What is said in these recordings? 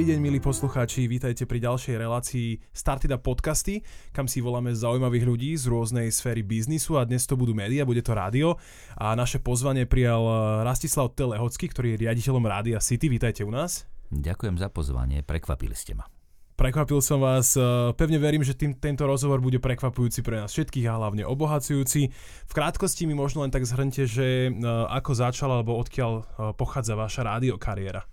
Dobrý deň, milí poslucháči, vítajte pri ďalšej relácii Startida podcasty, kam si voláme zaujímavých ľudí z rôznej sféry biznisu a dnes to budú média, bude to rádio a naše pozvanie prijal eh, Rastislav Telehocký, ktorý je riaditeľom Rádia City. Vítajte u nás. Ďakujem za pozvanie, prekvapili ste ma. Prekvapil som vás, eh, pevne verím, že tým, tento rozhovor bude prekvapujúci pre nás všetkých a hlavne obohacujúci. V krátkosti mi možno len tak zhrňte, že eh, ako začala alebo odkiaľ pochádza vaša rádiokariéra.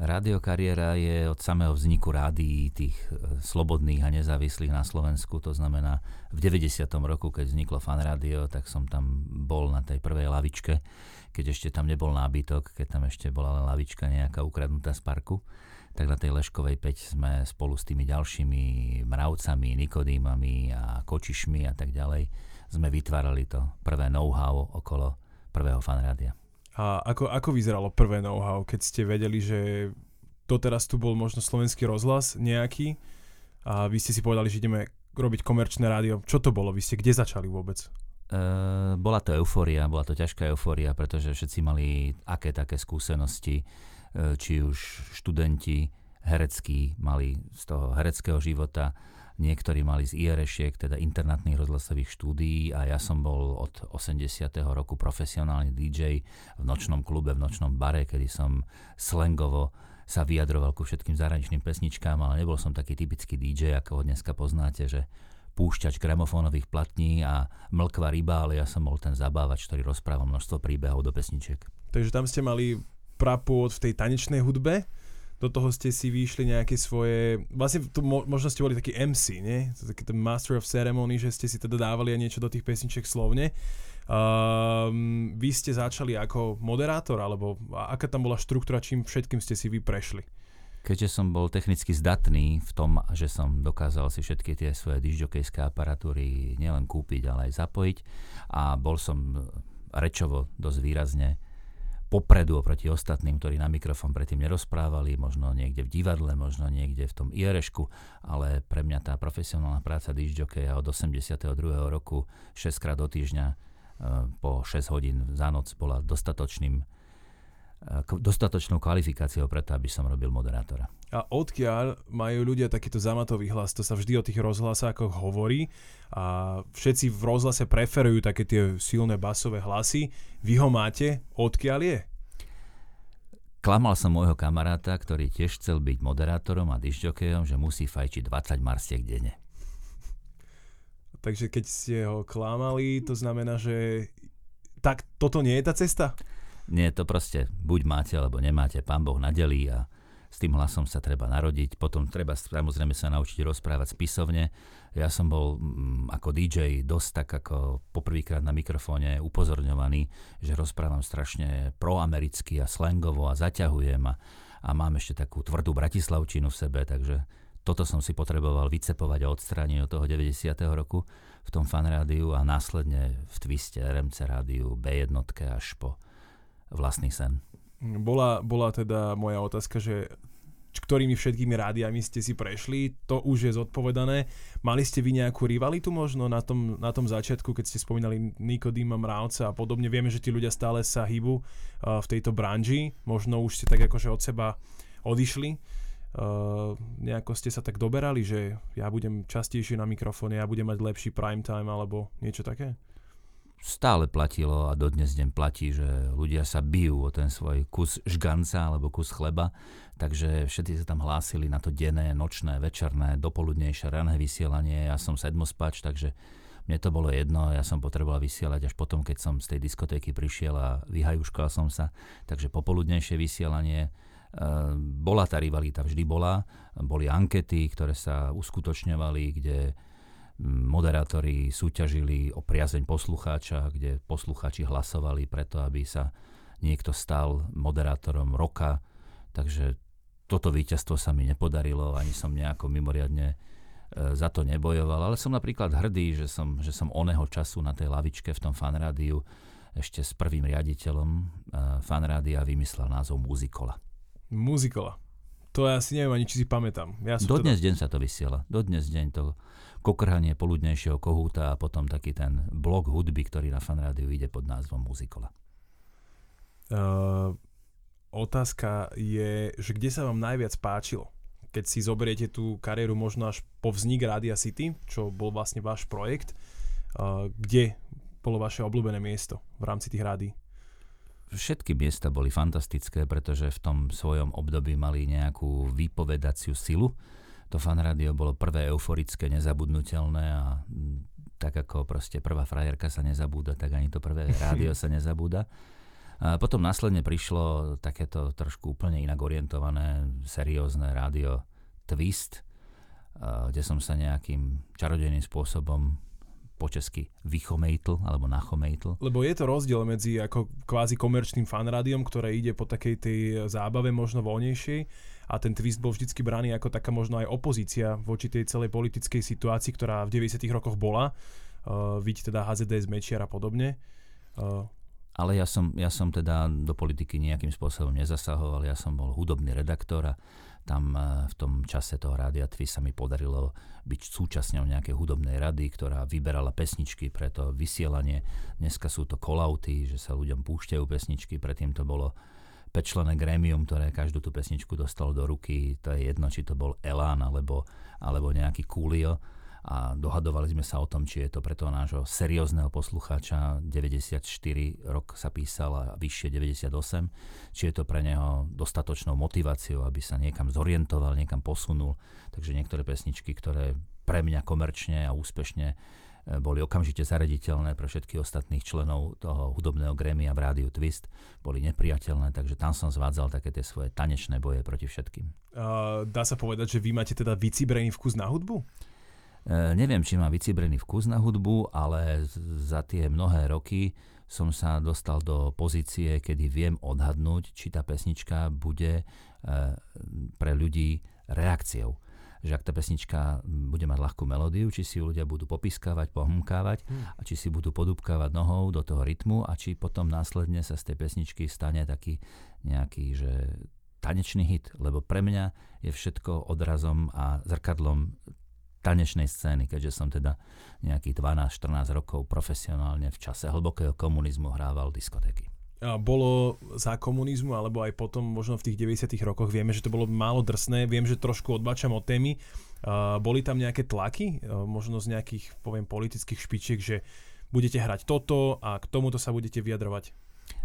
Rádiokariéra je od samého vzniku rádií tých e, slobodných a nezávislých na Slovensku. To znamená, v 90. roku, keď vzniklo fan rádio, tak som tam bol na tej prvej lavičke, keď ešte tam nebol nábytok, keď tam ešte bola len lavička nejaká ukradnutá z parku. Tak na tej Leškovej 5 sme spolu s tými ďalšími mravcami, nikodýmami a kočišmi a tak ďalej sme vytvárali to prvé know-how okolo prvého fanrádia. A ako, ako vyzeralo prvé know-how, keď ste vedeli, že doteraz tu bol možno slovenský rozhlas nejaký a vy ste si povedali, že ideme robiť komerčné rádio. Čo to bolo? Vy ste kde začali vôbec? Uh, bola to eufória, bola to ťažká eufória, pretože všetci mali aké také skúsenosti, či už študenti hereckí mali z toho hereckého života, Niektorí mali z IRŠiek, teda internátnych rozhlasových štúdií a ja som bol od 80. roku profesionálny DJ v nočnom klube, v nočnom bare, kedy som slangovo sa vyjadroval ku všetkým zahraničným pesničkám, ale nebol som taký typický DJ, ako ho dneska poznáte, že púšťač gramofónových platní a mlkva ryba, ale ja som bol ten zabávač, ktorý rozprával množstvo príbehov do pesničiek. Takže tam ste mali prapôvod v tej tanečnej hudbe, do toho ste si vyšli nejaké svoje, vlastne tu mo, možno ste boli taký MC, nie? Taký ten Master of Ceremony, že ste si teda dávali aj niečo do tých pesničiek slovne. Um, vy ste začali ako moderátor, alebo aká tam bola štruktúra, čím všetkým ste si vy prešli? Keďže som bol technicky zdatný v tom, že som dokázal si všetky tie svoje dižďokejské aparatúry nielen kúpiť, ale aj zapojiť a bol som rečovo dosť výrazne popredu oproti ostatným, ktorí na mikrofón predtým nerozprávali, možno niekde v divadle, možno niekde v tom IRŠku, ale pre mňa tá profesionálna práca disjokeja od 82. roku 6 krát do týždňa e, po 6 hodín za noc bola dostatočným dostatočnou kvalifikáciou preto, aby som robil moderátora. A odkiaľ majú ľudia takýto zamatový hlas? To sa vždy o tých rozhlasákoch hovorí a všetci v rozhlase preferujú také tie silné basové hlasy. Vy ho máte? Odkiaľ je? Klamal som môjho kamaráta, ktorý tiež chcel byť moderátorom a dišťokejom, že musí fajčiť 20 marstiek denne. Takže keď ste ho klamali, to znamená, že tak toto nie je tá cesta? Nie, to proste buď máte, alebo nemáte, pán Boh nadelí a s tým hlasom sa treba narodiť, potom treba samozrejme sa naučiť rozprávať spisovne. Ja som bol mm, ako DJ dosť tak ako poprvýkrát na mikrofóne upozorňovaný, že rozprávam strašne proamericky a slangovo a zaťahujem a, a mám ešte takú tvrdú bratislavčinu v sebe, takže toto som si potreboval vycepovať a odstrániť od toho 90. roku v tom fanrádiu a následne v twiste RMC rádiu B1 až po vlastný sen. Bola, bola teda moja otázka, že ktorými všetkými rádiami ste si prešli, to už je zodpovedané. Mali ste vy nejakú rivalitu možno na tom, na tom začiatku, keď ste spomínali Nikodýma Mravca a podobne? Vieme, že tí ľudia stále sa hýbu uh, v tejto branži, možno už ste tak akože od seba odišli. Uh, nejako ste sa tak doberali, že ja budem častejšie na mikrofóne, ja budem mať lepší prime time alebo niečo také? Stále platilo a dodnes deň platí, že ľudia sa bijú o ten svoj kus žganca alebo kus chleba, takže všetci sa tam hlásili na to denné, nočné, večerné, dopoludnejšie, rané vysielanie. Ja som sedmospač, takže mne to bolo jedno, ja som potreboval vysielať až potom, keď som z tej diskotéky prišiel a vyhajuškal som sa, takže popoludnejšie vysielanie. E, bola tá rivalita, vždy bola. Boli ankety, ktoré sa uskutočňovali, kde moderátori súťažili o priazeň poslucháča, kde poslucháči hlasovali preto, aby sa niekto stal moderátorom roka. Takže toto víťazstvo sa mi nepodarilo, ani som nejako mimoriadne e, za to nebojoval, ale som napríklad hrdý, že som, že som oného času na tej lavičke v tom fanrádiu ešte s prvým riaditeľom e, fanrádia vymyslel názov Muzikola. Muzikola. To ja si neviem ani, či si pamätám. Ja Dodnes teda... deň sa to vysiela. Dodnes deň to kokrhanie poludnejšieho kohúta a potom taký ten blok hudby, ktorý na fanrádiu ide pod názvom Muzikola. Uh, otázka je, že kde sa vám najviac páčilo? Keď si zoberiete tú kariéru možno až po vznik Radia City, čo bol vlastne váš projekt, uh, kde bolo vaše obľúbené miesto v rámci tých rádií? Všetky miesta boli fantastické, pretože v tom svojom období mali nejakú vypovedaciu silu. To fan rádio bolo prvé euforické, nezabudnutelné a tak ako proste prvá frajerka sa nezabúda, tak ani to prvé rádio sa nezabúda. A potom následne prišlo takéto trošku úplne inak orientované, seriózne rádio Twist, kde som sa nejakým čarodejným spôsobom po česky vychomejtl alebo nachomejtl. Lebo je to rozdiel medzi ako kvázi komerčným fanrádiom, ktoré ide po takej tej zábave možno voľnejšej a ten twist bol vždycky braný ako taká možno aj opozícia voči tej celej politickej situácii, ktorá v 90 rokoch bola. Uh, vidíte teda HZD z Mečiara a podobne. Uh, ale ja som, ja som teda do politiky nejakým spôsobom nezasahoval, ja som bol hudobný redaktor a tam e, v tom čase toho Rádia Tvi sa mi podarilo byť súčasňou nejakej hudobnej rady, ktorá vyberala pesničky pre to vysielanie. Dneska sú to kolauty, že sa ľuďom púšťajú pesničky, predtým to bolo pečlené grémium, ktoré každú tú pesničku dostalo do ruky. To je jedno, či to bol Elán alebo, alebo nejaký Coolio a dohadovali sme sa o tom, či je to pre toho nášho seriózneho poslucháča 94 rok sa písal a vyššie 98, či je to pre neho dostatočnou motiváciou, aby sa niekam zorientoval, niekam posunul. Takže niektoré pesničky, ktoré pre mňa komerčne a úspešne e, boli okamžite zarediteľné pre všetkých ostatných členov toho hudobného grémia v rádiu Twist, boli nepriateľné, takže tam som zvádzal také tie svoje tanečné boje proti všetkým. Uh, dá sa povedať, že vy máte teda vycibrený vkus na hudbu? E, neviem, či má vycibrený vkus na hudbu, ale za tie mnohé roky som sa dostal do pozície, kedy viem odhadnúť, či tá pesnička bude e, pre ľudí reakciou. Že ak tá pesnička bude mať ľahkú melódiu, či si ju ľudia budú popiskávať, pohmkávať hmm. a či si budú podúbkávať nohou do toho rytmu a či potom následne sa z tej pesničky stane taký nejaký, že tanečný hit, lebo pre mňa je všetko odrazom a zrkadlom tanečnej scény, keďže som teda nejakých 12-14 rokov profesionálne v čase hlbokého komunizmu hrával diskotéky. Bolo za komunizmu, alebo aj potom možno v tých 90 rokoch, vieme, že to bolo málo drsné, viem, že trošku odbačam od témy. Boli tam nejaké tlaky, možno z nejakých, poviem, politických špičiek, že budete hrať toto a k tomuto sa budete vyjadrovať?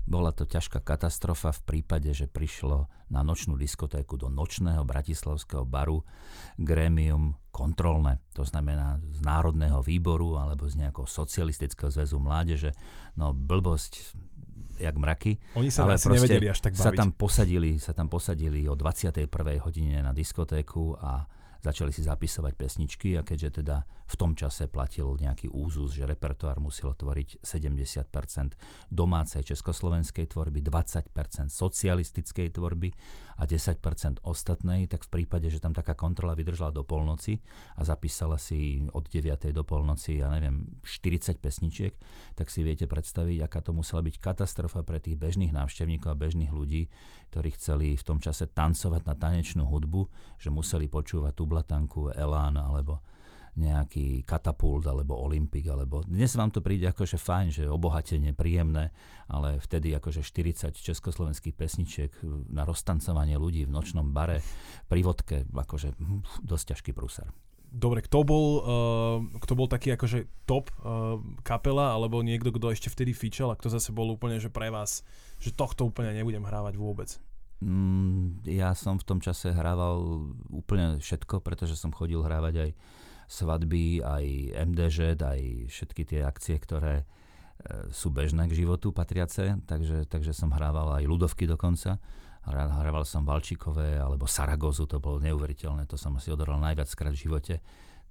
Bola to ťažká katastrofa v prípade, že prišlo na nočnú diskotéku do nočného bratislavského baru grémium kontrolné, to znamená z Národného výboru alebo z nejakého socialistického zväzu mládeže. No blbosť, jak mraky. Oni sa ale asi nevedeli až tak baviť. Sa tam posadili, sa tam posadili o 21. hodine na diskotéku a začali si zapisovať pesničky a keďže teda v tom čase platil nejaký úzus, že repertoár musel tvoriť 70% domácej československej tvorby, 20% socialistickej tvorby a 10% ostatnej, tak v prípade, že tam taká kontrola vydržala do polnoci a zapísala si od 9. do polnoci, ja neviem, 40 pesničiek, tak si viete predstaviť, aká to musela byť katastrofa pre tých bežných návštevníkov a bežných ľudí, ktorí chceli v tom čase tancovať na tanečnú hudbu, že museli počúvať tublatanku, elán alebo nejaký katapult alebo olimpik, alebo dnes vám to príde akože fajn, že obohatenie, príjemné, ale vtedy akože 40 československých pesničiek na roztancovanie ľudí v nočnom bare pri vodke, akože dosť ťažký prúser. Dobre, kto bol, uh, kto bol taký akože top uh, kapela, alebo niekto, kto ešte vtedy fičal a kto zase bol úplne, že pre vás, že tohto úplne nebudem hrávať vôbec? Mm, ja som v tom čase hrával úplne všetko, pretože som chodil hrávať aj svadby, aj MDŽ, aj všetky tie akcie, ktoré e, sú bežné k životu patriace, takže, takže som hrával aj ľudovky dokonca. Hrával som Valčíkové alebo Saragozu, to bolo neuveriteľné, to som asi odohral najviac krát v živote.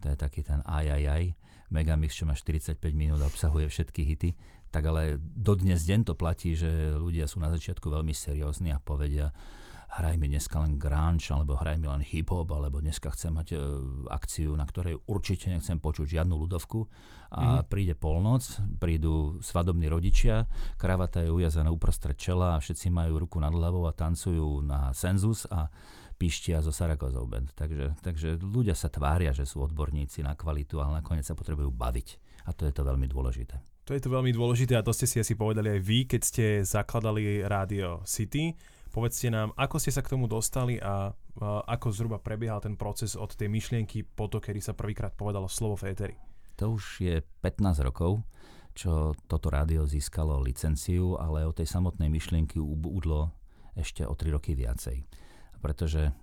To je taký ten aj, aj, aj. Megamix, čo má 45 minút a obsahuje všetky hity. Tak ale dodnes deň to platí, že ľudia sú na začiatku veľmi seriózni a povedia, hraj mi dneska len grunge, alebo hraj mi len hip-hop, alebo dneska chcem mať e, akciu, na ktorej určite nechcem počuť žiadnu ľudovku. A mm. príde polnoc, prídu svadobní rodičia, kravata je ujazaná uprostred čela a všetci majú ruku nad hlavou a tancujú na senzus a pištia zo Saragozov band. Takže, takže ľudia sa tvária, že sú odborníci na kvalitu, ale nakoniec sa potrebujú baviť. A to je to veľmi dôležité. To je to veľmi dôležité a to ste si asi povedali aj vy, keď ste zakladali rádio City Povedzte nám, ako ste sa k tomu dostali a, ako zhruba prebiehal ten proces od tej myšlienky po to, kedy sa prvýkrát povedalo slovo v éteri. To už je 15 rokov, čo toto rádio získalo licenciu, ale o tej samotnej myšlienky ubudlo ešte o 3 roky viacej. Pretože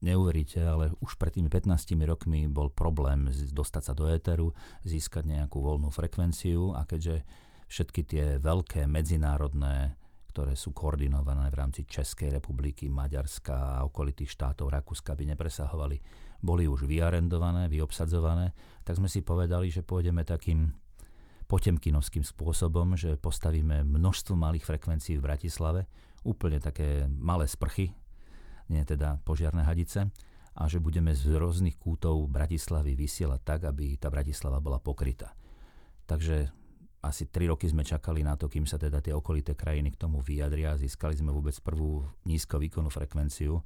neuveríte, ale už pred tými 15 rokmi bol problém dostať sa do éteru, získať nejakú voľnú frekvenciu a keďže všetky tie veľké medzinárodné ktoré sú koordinované v rámci Českej republiky, Maďarska a okolitých štátov Rakúska by nepresahovali, boli už vyarendované, vyobsadzované, tak sme si povedali, že pôjdeme takým potemkinovským spôsobom, že postavíme množstvo malých frekvencií v Bratislave, úplne také malé sprchy, nie teda požiarné hadice, a že budeme z rôznych kútov Bratislavy vysielať tak, aby tá Bratislava bola pokrytá. Takže asi 3 roky sme čakali na to, kým sa teda tie okolité krajiny k tomu vyjadria. Získali sme vôbec prvú nízko výkonnú frekvenciu.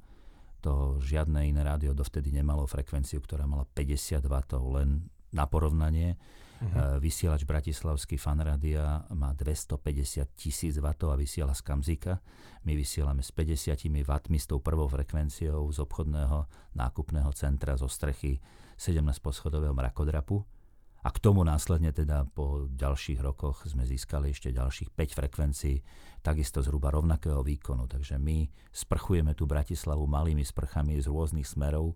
To žiadne iné rádio dovtedy nemalo frekvenciu, ktorá mala 50 W, len na porovnanie. Uh-huh. Vysielač Bratislavský fan rádia má 250 tisíc W a vysiela z Kamzika. My vysielame s 50 W s tou prvou frekvenciou z obchodného nákupného centra zo strechy 17 poschodového mrakodrapu a k tomu následne teda po ďalších rokoch sme získali ešte ďalších 5 frekvencií, takisto zhruba rovnakého výkonu. Takže my sprchujeme tú Bratislavu malými sprchami z rôznych smerov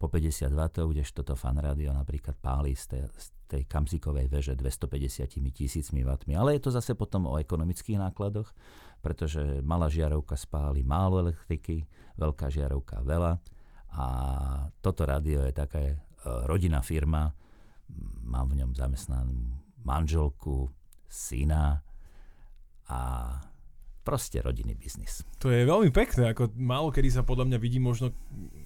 po 50 W, kdežto toto fan rádio napríklad páli z tej, z tej kamzikovej veže 250 tisícmi W. Ale je to zase potom o ekonomických nákladoch, pretože malá žiarovka spáli málo elektriky, veľká žiarovka veľa a toto rádio je taká e, rodinná firma, mám v ňom zamestnanú manželku, syna a proste rodinný biznis. To je veľmi pekné, ako málo kedy sa podľa mňa vidí možno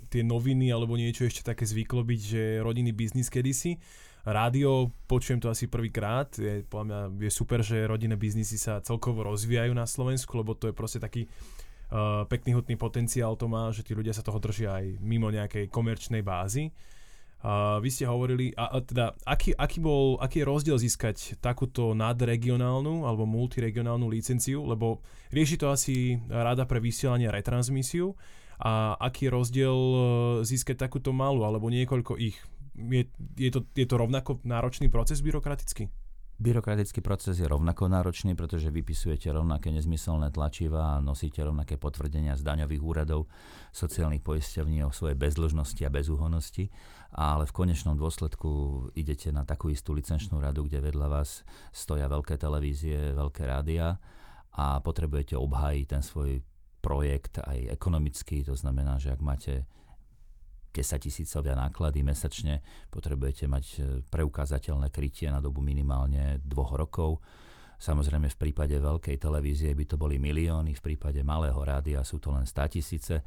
tie noviny alebo niečo ešte také zvyklo byť, že rodinný biznis kedysi. Rádio, počujem to asi prvýkrát, je, podľa mňa je super, že rodinné biznisy sa celkovo rozvíjajú na Slovensku, lebo to je proste taký uh, pekný hutný potenciál to má, že tí ľudia sa toho držia aj mimo nejakej komerčnej bázy. Uh, vy ste hovorili, a, a teda, aký, aký, bol, aký je rozdiel získať takúto nadregionálnu alebo multiregionálnu licenciu, lebo rieši to asi Rada pre vysielanie a retransmisiu, a aký je rozdiel e, získať takúto malú alebo niekoľko ich? Je, je, to, je to rovnako náročný proces byrokratický? Byrokratický proces je rovnako náročný, pretože vypisujete rovnaké nezmyselné tlačiva a nosíte rovnaké potvrdenia z daňových úradov, sociálnych poisťovní o svojej bezdlžnosti a bezúhonosti, ale v konečnom dôsledku idete na takú istú licenčnú radu, kde vedľa vás stoja veľké televízie, veľké rádia a potrebujete obhájiť ten svoj projekt aj ekonomicky, to znamená, že ak máte 10 tisícovia náklady mesačne, potrebujete mať e, preukázateľné krytie na dobu minimálne dvoch rokov. Samozrejme v prípade veľkej televízie by to boli milióny, v prípade malého rádia sú to len 100 tisíce,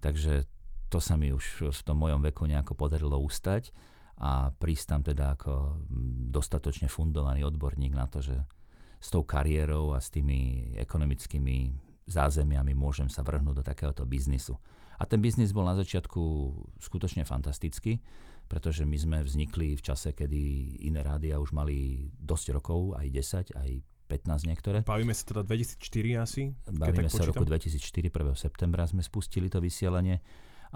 takže to sa mi už v tom mojom veku nejako podarilo ustať a prísť tam teda ako dostatočne fundovaný odborník na to, že s tou kariérou a s tými ekonomickými zázemiami môžem sa vrhnúť do takéhoto biznisu. A ten biznis bol na začiatku skutočne fantastický, pretože my sme vznikli v čase, kedy iné rádia už mali dosť rokov, aj 10, aj 15 niektoré. Bavíme sa teda 2004 asi? Bavíme sa počítam. roku 2004, 1. septembra sme spustili to vysielanie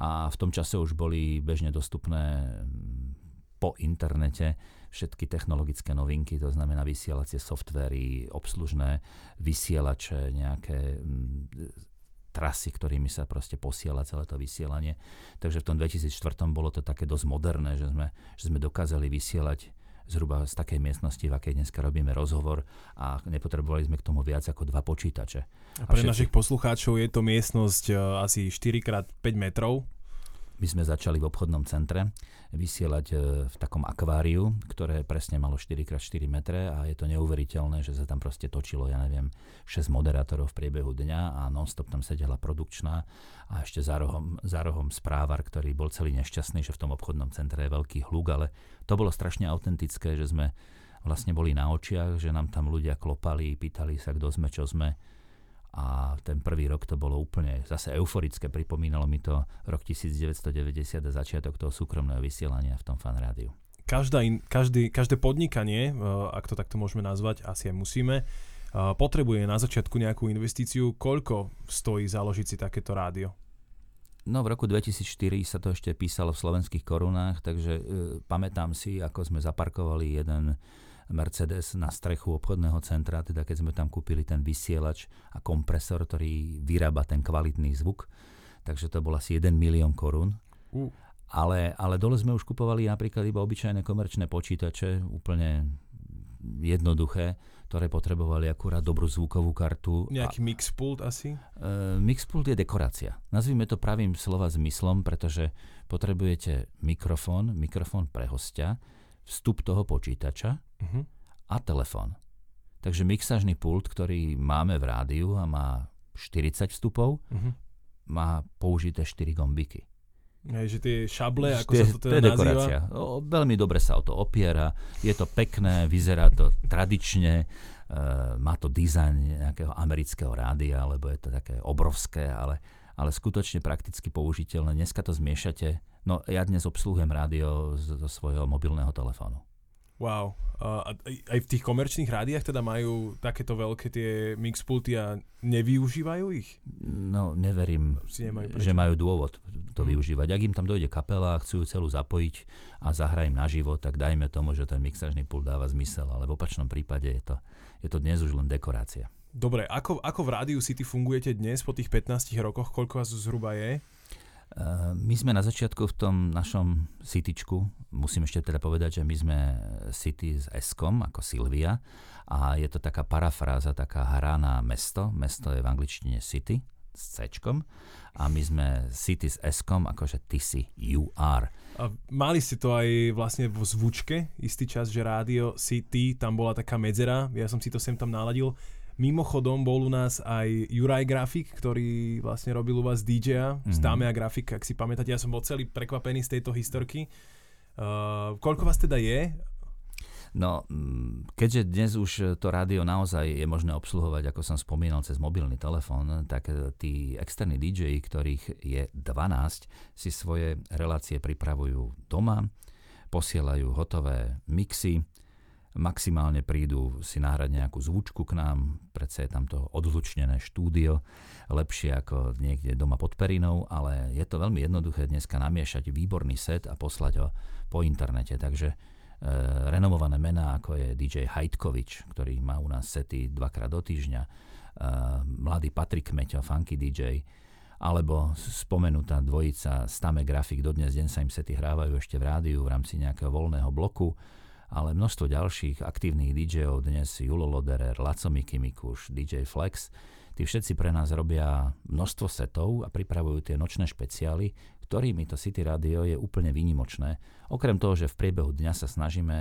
a v tom čase už boli bežne dostupné mm, po internete všetky technologické novinky, to znamená vysielacie softvery, obslužné vysielače, nejaké mm, trasy, ktorými sa proste posiela celé to vysielanie. Takže v tom 2004 bolo to také dosť moderné, že sme, že sme dokázali vysielať zhruba z takej miestnosti, v akej dneska robíme rozhovor a nepotrebovali sme k tomu viac ako dva počítače. A pre a všetci... našich poslucháčov je to miestnosť e, asi 4x5 metrov, my sme začali v obchodnom centre vysielať e, v takom akváriu, ktoré presne malo 4x4 metre a je to neuveriteľné, že sa tam proste točilo, ja neviem, 6 moderátorov v priebehu dňa a nonstop tam sedela produkčná a ešte za rohom, za rohom správar, ktorý bol celý nešťastný, že v tom obchodnom centre je veľký hluk, ale to bolo strašne autentické, že sme vlastne boli na očiach, že nám tam ľudia klopali, pýtali sa, kto sme, čo sme a ten prvý rok to bolo úplne zase euforické, pripomínalo mi to rok 1990 a začiatok toho súkromného vysielania v tom fan rádiu. Každá in, každý, každé podnikanie, uh, ak to takto môžeme nazvať, asi aj musíme, potrebuje na začiatku nejakú investíciu. Koľko stojí založiť si takéto rádio? No v roku 2004 sa to ešte písalo v slovenských korunách, takže e, pamätám si, ako sme zaparkovali jeden Mercedes na strechu obchodného centra, teda keď sme tam kúpili ten vysielač a kompresor, ktorý vyrába ten kvalitný zvuk. Takže to bol asi 1 milión korún. Uh. Ale, ale dole sme už kupovali napríklad iba obyčajné komerčné počítače, úplne jednoduché, ktoré potrebovali akurát dobrú zvukovú kartu. Nejaký mixpult asi? Uh, mixpult je dekorácia. Nazvime to pravým slova zmyslom, pretože potrebujete mikrofón, mikrofón pre hostia, vstup toho počítača uh-huh. a telefón. Takže mixážny pult, ktorý máme v rádiu a má 40 vstupov, uh-huh. má použité 4 gombiky. Hej, že tie šable, ako tie, sa to teda to je dekorácia. O, veľmi dobre sa o to opiera, je to pekné, vyzerá to tradične, e, má to dizajn nejakého amerického rádia, alebo je to také obrovské, ale, ale skutočne prakticky použiteľné. Dneska to zmiešate. No ja dnes obsluhujem rádio zo svojho mobilného telefónu. Wow. Uh, aj v tých komerčných rádiách teda majú takéto veľké tie mixpulty a nevyužívajú ich? No, neverím, že majú dôvod to hmm. využívať. Ak im tam dojde kapela a chcú ju celú zapojiť a zahrajem naživo, tak dajme tomu, že ten mixažný pult dáva zmysel, ale v opačnom prípade je to, je to dnes už len dekorácia. Dobre, ako, ako v Rádiu City fungujete dnes po tých 15 rokoch? Koľko vás zhruba je? Eh, my sme na začiatku v tom našom cityčku, musím ešte teda povedať, že my sme city s s ako Silvia a je to taká parafráza, taká hra na mesto. Mesto je v angličtine city s c a my sme city s s akože ty si, you are. A mali ste to aj vlastne vo zvučke, istý čas, že rádio City, tam bola taká medzera, ja som si to sem tam naladil. Mimochodom bol u nás aj Juraj Grafik, ktorý vlastne robil u vás DJ-a mm-hmm. z Dáme a Grafik, ak si pamätáte. Ja som bol celý prekvapený z tejto historky. Uh, koľko vás teda je? No, mm, keďže dnes už to rádio naozaj je možné obsluhovať, ako som spomínal, cez mobilný telefón, tak tí externí DJ, ktorých je 12, si svoje relácie pripravujú doma, posielajú hotové mixy, maximálne prídu si nahrať nejakú zvučku k nám, predsa je tam to odhlučnené štúdio, lepšie ako niekde doma pod perinou, ale je to veľmi jednoduché dneska namiešať výborný set a poslať ho po internete, takže e, renomované mená ako je DJ Hajtkovič, ktorý má u nás sety dvakrát do týždňa, e, mladý Patrik Meťo, funky DJ, alebo spomenutá dvojica Stame Grafik, dodnes deň sa im sety hrávajú ešte v rádiu v rámci nejakého voľného bloku, ale množstvo ďalších aktívnych DJov dnes, Julo Loderer, Laco Miki Mikuš, DJ Flex, tí všetci pre nás robia množstvo setov a pripravujú tie nočné špeciály, ktorými to City Radio je úplne výnimočné. Okrem toho, že v priebehu dňa sa snažíme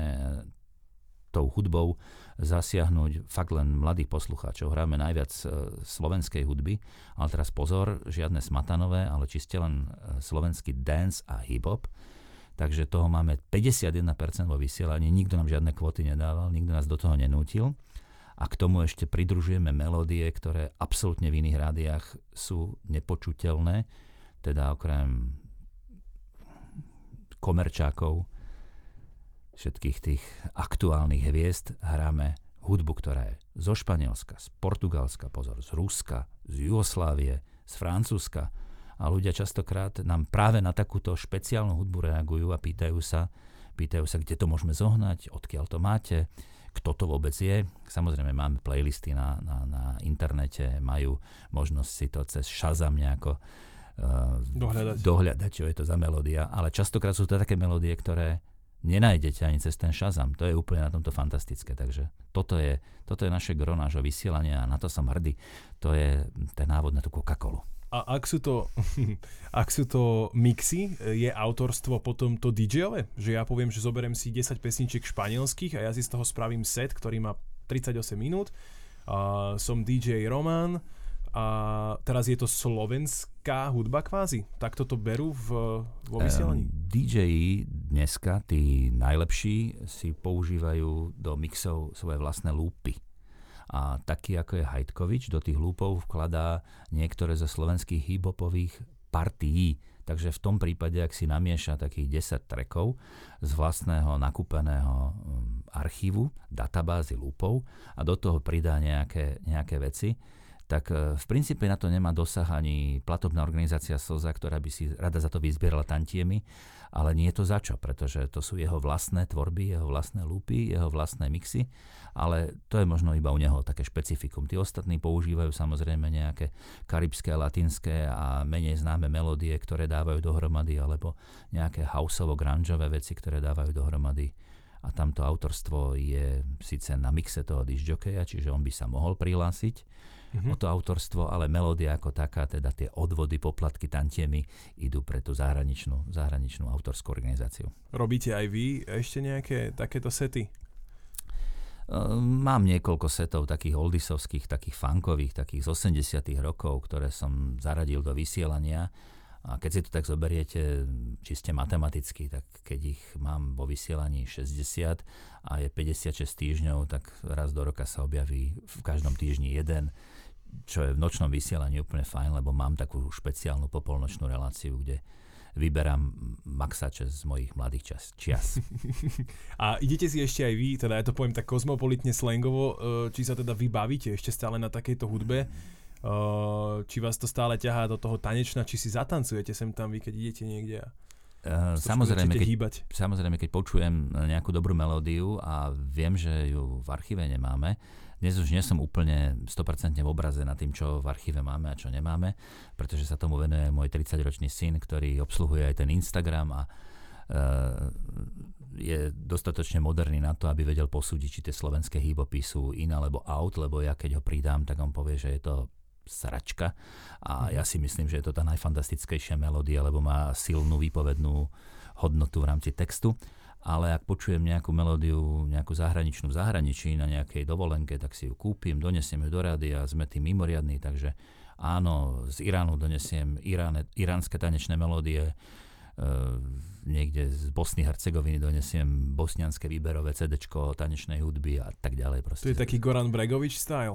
tou hudbou zasiahnuť fakt len mladých poslucháčov. Hráme najviac e, slovenskej hudby, ale teraz pozor, žiadne smatanové, ale čiste len e, slovenský dance a hip-hop takže toho máme 51% vo vysielaní, nikto nám žiadne kvoty nedával, nikto nás do toho nenútil. A k tomu ešte pridružujeme melódie, ktoré absolútne v iných rádiách sú nepočuteľné, teda okrem komerčákov, všetkých tých aktuálnych hviezd hráme hudbu, ktorá je zo Španielska, z Portugalska, pozor, z Ruska, z Jugoslávie, z Francúzska, a ľudia častokrát nám práve na takúto špeciálnu hudbu reagujú a pýtajú sa, pýtajú sa, kde to môžeme zohnať, odkiaľ to máte, kto to vôbec je. Samozrejme máme playlisty na, na, na internete, majú možnosť si to cez Shazam nejako uh, dohľadať. dohľadať, čo je to za melódia, ale častokrát sú to také melódie, ktoré nenájdete ani cez ten Shazam. To je úplne na tomto fantastické. Takže toto je, toto je naše gro nášho vysielania a na to som hrdý. To je ten návod na tú Coca-Colu. A ak sú to, ak sú to mixy, je autorstvo potom to DJ-ové? Že ja poviem, že zoberiem si 10 pesničiek španielských a ja si z toho spravím set, ktorý má 38 minút. A som DJ Roman a teraz je to slovenská hudba kvázi. Tak toto berú v, vo vysielaní? Um, DJ dneska, tí najlepší, si používajú do mixov svoje vlastné lúpy a taký ako je Hajtkovič do tých lúpov vkladá niektoré zo slovenských hip-hopových partií. Takže v tom prípade, ak si namieša takých 10 trekov z vlastného nakúpeného um, archívu, databázy lúpov a do toho pridá nejaké, nejaké veci, tak e, v princípe na to nemá dosah ani platobná organizácia SOZA, ktorá by si rada za to vyzbierala tantiemy, ale nie je to za čo, pretože to sú jeho vlastné tvorby, jeho vlastné lúpy, jeho vlastné mixy, ale to je možno iba u neho také špecifikum. Tí ostatní používajú samozrejme nejaké karibské, latinské a menej známe melódie, ktoré dávajú dohromady, alebo nejaké houseovo grungeové veci, ktoré dávajú dohromady a tamto autorstvo je síce na mixe toho disjokeja, čiže on by sa mohol prihlásiť, mm-hmm. o to autorstvo, ale melódia ako taká, teda tie odvody, poplatky, tantiemy idú pre tú zahraničnú, zahraničnú autorskú organizáciu. Robíte aj vy ešte nejaké takéto sety? Ehm, mám niekoľko setov takých oldisovských, takých funkových, takých z 80 rokov, ktoré som zaradil do vysielania. A keď si to tak zoberiete čiste matematicky, tak keď ich mám vo vysielaní 60 a je 56 týždňov, tak raz do roka sa objaví v každom týždni jeden čo je v nočnom vysielaní úplne fajn, lebo mám takú špeciálnu popolnočnú reláciu, kde vyberám maxače z mojich mladých čas, čias. A idete si ešte aj vy, teda ja to poviem tak kozmopolitne slangovo, e, či sa teda vybavíte ešte stále na takejto hudbe, e, či vás to stále ťahá do toho tanečna, či si zatancujete sem tam vy, keď idete niekde a Uh, samozrejme, keď, samozrejme, keď počujem nejakú dobrú melódiu a viem, že ju v archíve nemáme, dnes už nie som úplne 100% v obraze na tým, čo v archíve máme a čo nemáme, pretože sa tomu venuje môj 30-ročný syn, ktorý obsluhuje aj ten Instagram a je dostatočne moderný na to, aby vedel posúdiť, či tie slovenské hýbopy sú in alebo out, lebo ja keď ho pridám, tak on povie, že je to sračka. A mhm. ja si myslím, že je to tá najfantastickejšia melódia, lebo má silnú výpovednú hodnotu v rámci textu. Ale ak počujem nejakú melódiu, nejakú zahraničnú v zahraničí na nejakej dovolenke, tak si ju kúpim, donesiem ju do rady a sme tým mimoriadní, takže áno, z Iránu donesiem iráne, iránske tanečné melódie, niekde z Bosny Hercegoviny donesiem bosnianské výberové CD tanečnej hudby a tak ďalej. Proste. To je taký Goran Bregovič style?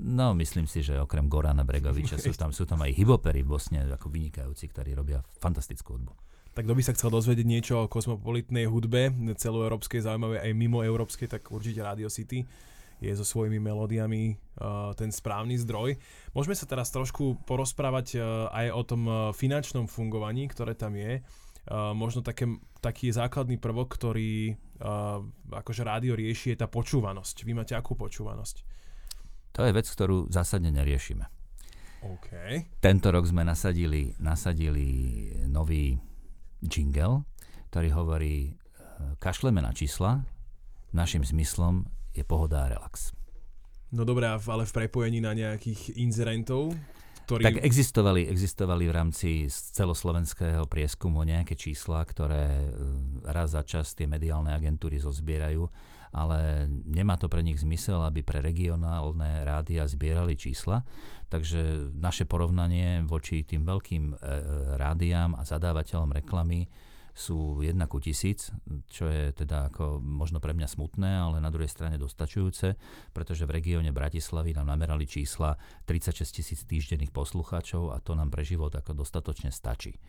No, myslím si, že okrem Gorana Bregoviča sú tam, sú tam aj hibopery v Bosne, ako vynikajúci, ktorí robia fantastickú hudbu. Tak kto by sa chcel dozvedieť niečo o kosmopolitnej hudbe, celoeurópskej, zaujímavej aj mimo európskej, tak určite Radio City je so svojimi melódiami uh, ten správny zdroj. Môžeme sa teraz trošku porozprávať uh, aj o tom uh, finančnom fungovaní, ktoré tam je. Možno také, taký základný prvok, ktorý akože rádio rieši, je tá počúvanosť. Vy máte akú počúvanosť? To je vec, ktorú zásadne neriešime. Okay. Tento rok sme nasadili, nasadili nový jingle, ktorý hovorí, kašleme na čísla, našim zmyslom je pohoda a relax. No dobré, ale v prepojení na nejakých inzerentov, ktorí... Tak existovali, existovali v rámci celoslovenského prieskumu nejaké čísla, ktoré e, raz za čas tie mediálne agentúry zozbierajú, ale nemá to pre nich zmysel, aby pre regionálne rádia zbierali čísla. Takže naše porovnanie voči tým veľkým e, rádiám a zadávateľom reklamy sú 1 ku tisíc, čo je teda ako možno pre mňa smutné, ale na druhej strane dostačujúce, pretože v regióne Bratislavy nám namerali čísla 36 tisíc týždenných poslucháčov a to nám pre život ako dostatočne stačí.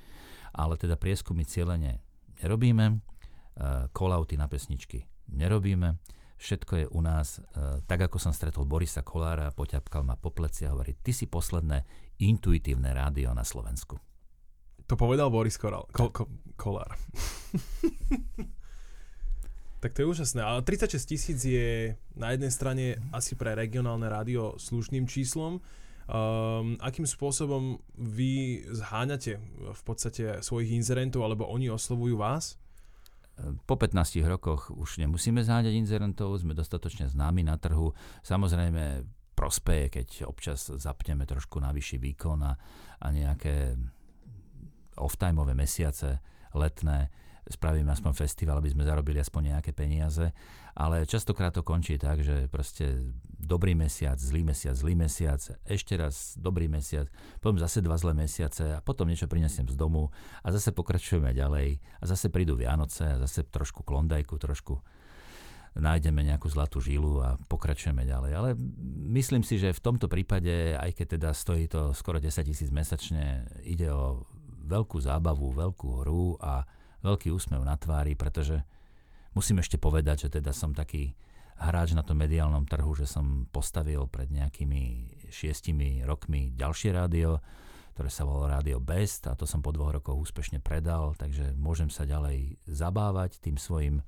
Ale teda prieskumy cieľene nerobíme, kolauty na pesničky nerobíme. Všetko je u nás, e, tak ako som stretol Borisa Kolára, poťapkal ma po pleci a hovorí, ty si posledné intuitívne rádio na Slovensku. To povedal Boris Koral, ko, ko, Kolár. tak to je úžasné. Ale 36 tisíc je na jednej strane asi pre regionálne rádio slušným číslom. Um, akým spôsobom vy zháňate v podstate svojich inzerentov, alebo oni oslovujú vás? Po 15 rokoch už nemusíme zháňať inzerentov, sme dostatočne známi na trhu. Samozrejme, prospeje, keď občas zapneme trošku na vyšší výkon a, a nejaké off-timeové mesiace letné spravíme aspoň festival, aby sme zarobili aspoň nejaké peniaze. Ale častokrát to končí tak, že proste dobrý mesiac, zlý mesiac, zlý mesiac, ešte raz dobrý mesiac, potom zase dva zlé mesiace a potom niečo prinesiem z domu a zase pokračujeme ďalej a zase prídu Vianoce a zase trošku klondajku, trošku nájdeme nejakú zlatú žilu a pokračujeme ďalej. Ale myslím si, že v tomto prípade, aj keď teda stojí to skoro 10 tisíc mesačne, ide o veľkú zábavu, veľkú hru a veľký úsmev na tvári, pretože musím ešte povedať, že teda som taký hráč na tom mediálnom trhu, že som postavil pred nejakými šiestimi rokmi ďalšie rádio, ktoré sa volalo Rádio Best a to som po dvoch rokoch úspešne predal, takže môžem sa ďalej zabávať tým svojim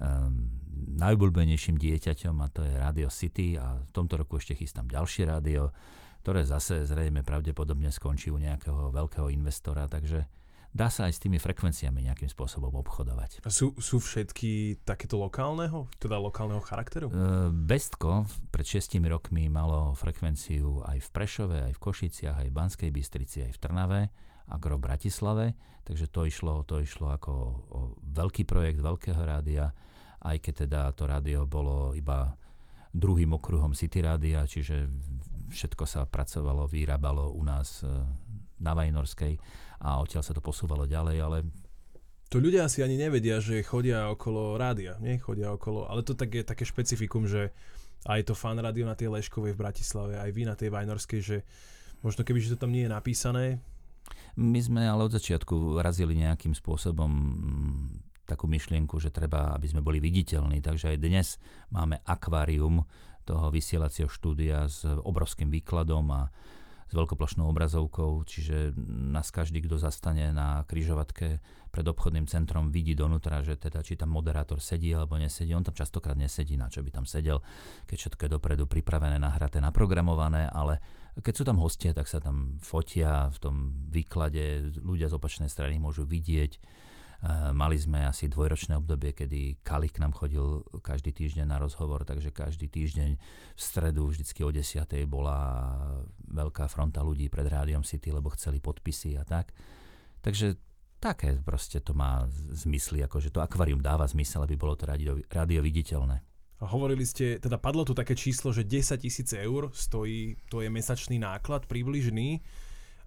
um, najobľúbenejším dieťaťom a to je Radio City a v tomto roku ešte chystám ďalšie rádio, ktoré zase zrejme pravdepodobne skončí u nejakého veľkého investora, takže dá sa aj s tými frekvenciami nejakým spôsobom obchodovať. A sú, sú všetky takéto lokálneho, teda lokálneho charakteru? E, Bestko pred šestimi rokmi malo frekvenciu aj v Prešove, aj v Košiciach, aj v Banskej Bystrici, aj v Trnave, agro v Bratislave, takže to išlo, to išlo ako o veľký projekt veľkého rádia, aj keď teda to rádio bolo iba druhým okruhom City rádia, čiže všetko sa pracovalo, vyrábalo u nás e, na Vajnorskej a odtiaľ sa to posúvalo ďalej, ale to ľudia asi ani nevedia, že chodia okolo rádia, nie? Chodia okolo, ale to tak je také špecifikum, že aj to fan rádio na tej Leškovej v Bratislave, aj vy na tej Vajnorskej, že možno keby, že to tam nie je napísané. My sme ale od začiatku razili nejakým spôsobom takú myšlienku, že treba, aby sme boli viditeľní, takže aj dnes máme akvárium toho vysielacieho štúdia s obrovským výkladom a s veľkoplošnou obrazovkou, čiže nás každý, kto zastane na kryžovatke pred obchodným centrom, vidí donútra, že teda či tam moderátor sedí alebo nesedí. On tam častokrát nesedí, na čo by tam sedel, keď všetko je dopredu pripravené, nahraté, naprogramované, ale keď sú tam hostia, tak sa tam fotia v tom výklade, ľudia z opačnej strany môžu vidieť mali sme asi dvojročné obdobie, kedy Kalik nám chodil každý týždeň na rozhovor, takže každý týždeň v stredu vždycky o 10. bola veľká fronta ľudí pred Rádiom City, lebo chceli podpisy a tak. Takže také proste to má zmysly, akože to akvárium dáva zmysel, aby bolo to rádio, rádio viditeľné. Hovorili ste, teda padlo tu také číslo, že 10 tisíc eur stojí, to je mesačný náklad približný.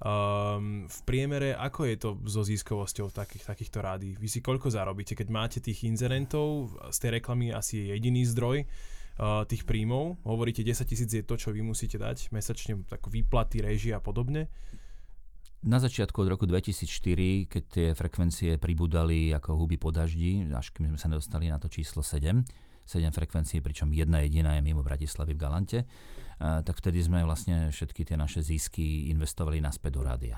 Um, v priemere, ako je to so ziskovosťou takých, takýchto rádií? Vy si koľko zarobíte? Keď máte tých inzerentov, z tej reklamy asi je jediný zdroj uh, tých príjmov. Hovoríte, 10 tisíc je to, čo vy musíte dať mesačne, tak výplaty, režie a podobne. Na začiatku od roku 2004, keď tie frekvencie pribudali ako huby po daždi, až kým sme sa nedostali na to číslo 7, 7 frekvencií, pričom jedna jediná je mimo Bratislavy v Galante, tak vtedy sme vlastne všetky tie naše zisky investovali naspäť do rádia.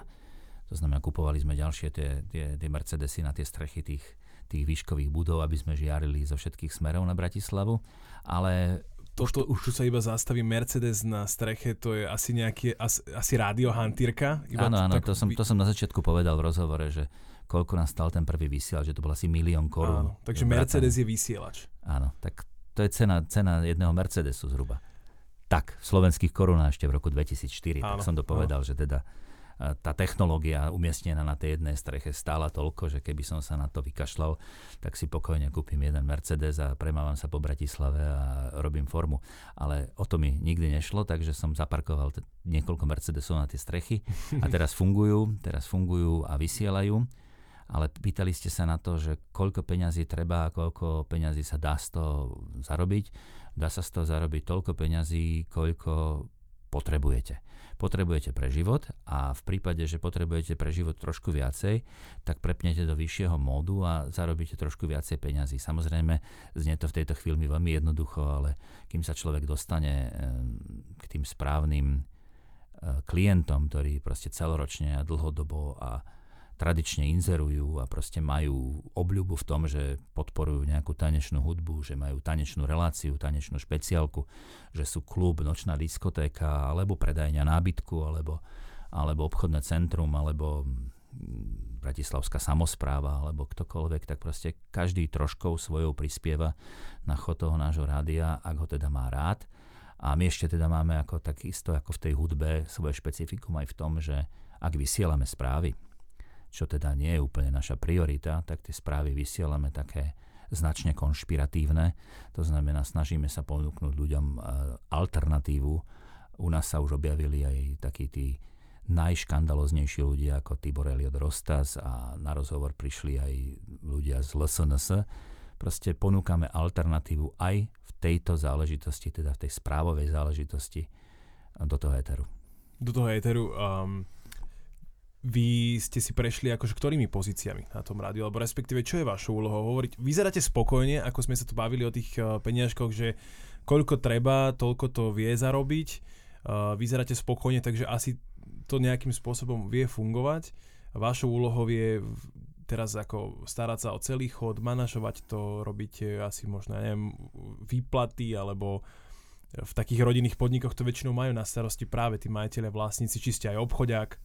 To znamená, kupovali sme ďalšie tie, tie, tie Mercedesy na tie strechy tých, tých výškových budov, aby sme žiarili zo všetkých smerov na Bratislavu, ale toto už tu sa iba zastaví Mercedes na streche, to je asi nejaký, asi, asi rádio hantírka. áno, áno, to som, to som na začiatku povedal v rozhovore, že koľko nás stal ten prvý vysielač, že to bol asi milión korún. Áno, takže Mercedes je vysielač. Áno, tak to je cena, cena jedného Mercedesu zhruba. Tak, v slovenských korunách ešte v roku 2004, áno, tak som to povedal, áno. že teda tá technológia umiestnená na tej jednej streche stála toľko, že keby som sa na to vykašľal, tak si pokojne kúpim jeden Mercedes a premávam sa po Bratislave a robím formu. Ale o to mi nikdy nešlo, takže som zaparkoval t- niekoľko Mercedesov na tie strechy a teraz fungujú, teraz fungujú a vysielajú ale pýtali ste sa na to, že koľko peňazí treba a koľko peňazí sa dá z toho zarobiť. Dá sa z toho zarobiť toľko peňazí, koľko potrebujete. Potrebujete pre život a v prípade, že potrebujete pre život trošku viacej, tak prepnete do vyššieho módu a zarobíte trošku viacej peňazí. Samozrejme, znie to v tejto chvíli veľmi jednoducho, ale kým sa človek dostane k tým správnym eh, klientom, ktorí proste celoročne a dlhodobo a tradične inzerujú a proste majú obľubu v tom, že podporujú nejakú tanečnú hudbu, že majú tanečnú reláciu, tanečnú špeciálku, že sú klub, nočná diskotéka, alebo predajňa nábytku, alebo, alebo obchodné centrum, alebo mm, bratislavská samozpráva, alebo ktokoľvek, tak proste každý troškou svojou prispieva na chod toho nášho rádia, ak ho teda má rád. A my ešte teda máme ako takisto ako v tej hudbe svoje špecifikum aj v tom, že ak vysielame správy, čo teda nie je úplne naša priorita, tak tie správy vysielame také značne konšpiratívne. To znamená, snažíme sa ponúknuť ľuďom e, alternatívu. U nás sa už objavili aj takí tí najškandaloznejší ľudia ako Tibor Eliot Rostas a na rozhovor prišli aj ľudia z LSNS. Proste ponúkame alternatívu aj v tejto záležitosti, teda v tej správovej záležitosti do toho éteru. Do toho éteru. Um, vy ste si prešli akože ktorými pozíciami na tom rádiu, alebo respektíve čo je vašou úlohou hovoriť. Vyzeráte spokojne, ako sme sa tu bavili o tých uh, peniažkoch, že koľko treba, toľko to vie zarobiť. Uh, vyzeráte spokojne, takže asi to nejakým spôsobom vie fungovať. Vašou úlohou je teraz ako starať sa o celý chod, manažovať to, robiť asi možno, neviem, výplaty alebo v takých rodinných podnikoch to väčšinou majú na starosti práve tí majiteľe, vlastníci, či ste aj obchodiak.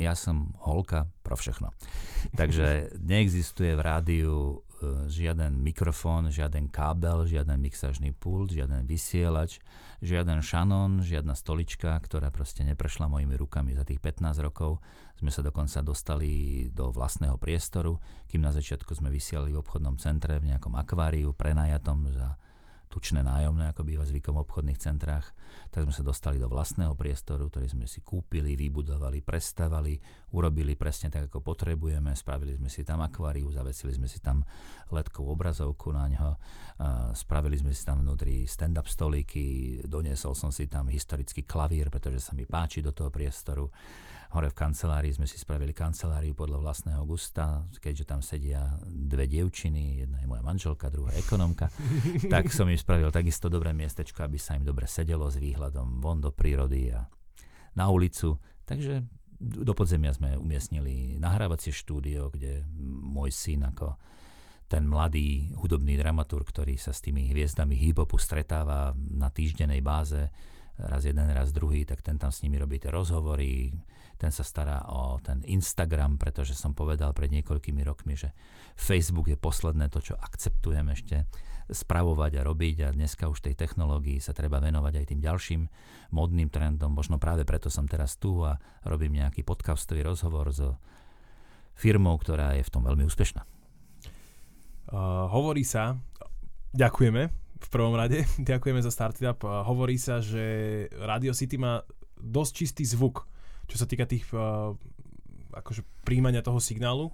Ja som holka pro všechno. Takže neexistuje v rádiu e, žiaden mikrofón, žiaden kábel, žiaden mixažný pult, žiaden vysielač, žiaden šanon, žiadna stolička, ktorá proste neprešla mojimi rukami za tých 15 rokov. Sme sa dokonca dostali do vlastného priestoru, kým na začiatku sme vysielali v obchodnom centre v nejakom akváriu prenajatom za tučné nájomné, ako býva zvykom v obchodných centrách, tak sme sa dostali do vlastného priestoru, ktorý sme si kúpili, vybudovali, prestavali, urobili presne tak, ako potrebujeme, spravili sme si tam akváriu, zavesili sme si tam letkovú obrazovku na ňo, spravili sme si tam vnútri stand-up stolíky, doniesol som si tam historický klavír, pretože sa mi páči do toho priestoru hore v kancelárii sme si spravili kanceláriu podľa vlastného gusta, keďže tam sedia dve dievčiny, jedna je moja manželka, druhá ekonomka, tak som im spravil takisto dobré miestečko, aby sa im dobre sedelo s výhľadom von do prírody a na ulicu. Takže do podzemia sme umiestnili nahrávacie štúdio, kde môj syn ako ten mladý hudobný dramaturg, ktorý sa s tými hviezdami hip-hopu stretáva na týždenej báze, raz jeden, raz druhý, tak ten tam s nimi robí tie rozhovory, ten sa stará o ten Instagram, pretože som povedal pred niekoľkými rokmi, že Facebook je posledné to, čo akceptujem ešte spravovať a robiť a dneska už tej technológii sa treba venovať aj tým ďalším modným trendom. Možno práve preto som teraz tu a robím nejaký podcastový rozhovor so firmou, ktorá je v tom veľmi úspešná. Uh, hovorí sa, ďakujeme v prvom rade, ďakujeme za Startup. Uh, hovorí sa, že Radio City má dosť čistý zvuk čo sa týka tých uh, akože príjmania toho signálu.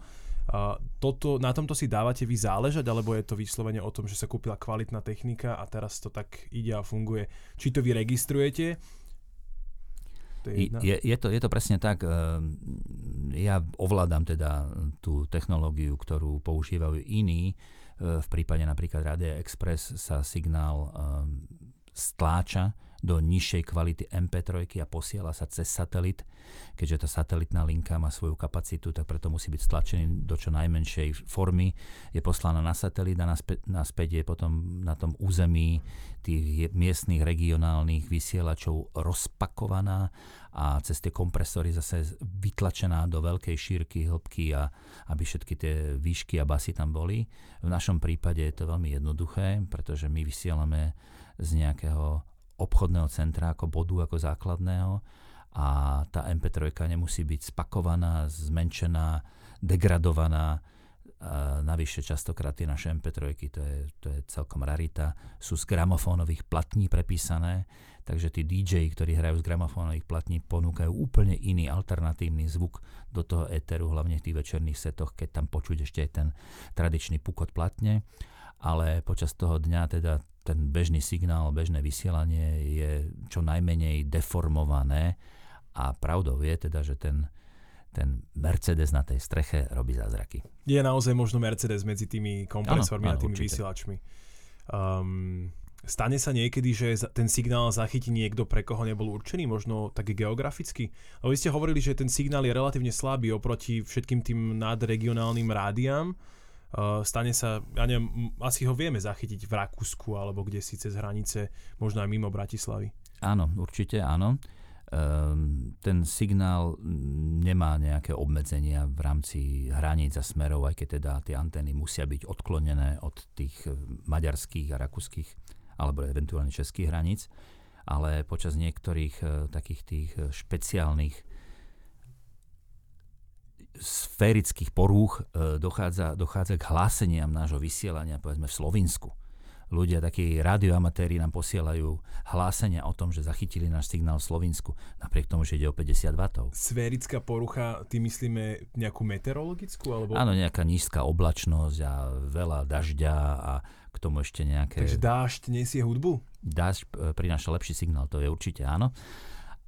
Uh, toto, na tomto si dávate vy záležať, alebo je to vyslovene o tom, že sa kúpila kvalitná technika a teraz to tak ide a funguje? Či to vy registrujete? To je, je, je, to, je to presne tak. Ja ovládam teda tú technológiu, ktorú používajú iní. V prípade napríklad Radia Express sa signál stláča do nižšej kvality MP3 a posiela sa cez satelit. Keďže tá satelitná linka má svoju kapacitu, tak preto musí byť stlačený do čo najmenšej formy. Je poslaná na satelit a naspäť, naspäť je potom na tom území tých miestnych regionálnych vysielačov rozpakovaná a cez tie kompresory zase vytlačená do veľkej šírky, hĺbky a aby všetky tie výšky a basy tam boli. V našom prípade je to veľmi jednoduché, pretože my vysielame z nejakého obchodného centra ako bodu, ako základného. A tá MP3 nemusí byť spakovaná, zmenšená, degradovaná. A navyše častokrát tie naše MP3, to je, to je celkom rarita, sú z gramofónových platní prepísané, takže tí DJ, ktorí hrajú z gramofónových platní, ponúkajú úplne iný alternatívny zvuk do toho éteru, hlavne v tých večerných setoch, keď tam počuť ešte aj ten tradičný pukot platne ale počas toho dňa teda ten bežný signál, bežné vysielanie je čo najmenej deformované a pravdou je teda, že ten, ten Mercedes na tej streche robí zázraky. Je naozaj možno Mercedes medzi tými kompresormi ano, a tými určite. vysielačmi. Um, stane sa niekedy, že ten signál zachytí niekto, pre koho nebol určený, možno tak geograficky? Lebo vy ste hovorili, že ten signál je relatívne slabý oproti všetkým tým nadregionálnym rádiám. Uh, stane sa, ja neviem, asi ho vieme zachytiť v Rakúsku alebo kde si cez hranice, možno aj mimo Bratislavy. Áno, určite áno. Um, ten signál nemá nejaké obmedzenia v rámci hraníc a smerov, aj keď teda tie antény musia byť odklonené od tých maďarských a rakúskych alebo eventuálne českých hraníc, ale počas niektorých uh, takých tých špeciálnych sférických porúch e, dochádza, dochádza k hláseniam nášho vysielania, povedzme v Slovinsku. Ľudia, takí radioamatéri nám posielajú hlásenia o tom, že zachytili náš signál v Slovensku, napriek tomu, že ide o 50 W. Sférická porucha, ty myslíme nejakú meteorologickú? Alebo... Áno, nejaká nízka oblačnosť a veľa dažďa a k tomu ešte nejaké... Takže dážď nesie hudbu? Dážď e, prináša lepší signál, to je určite áno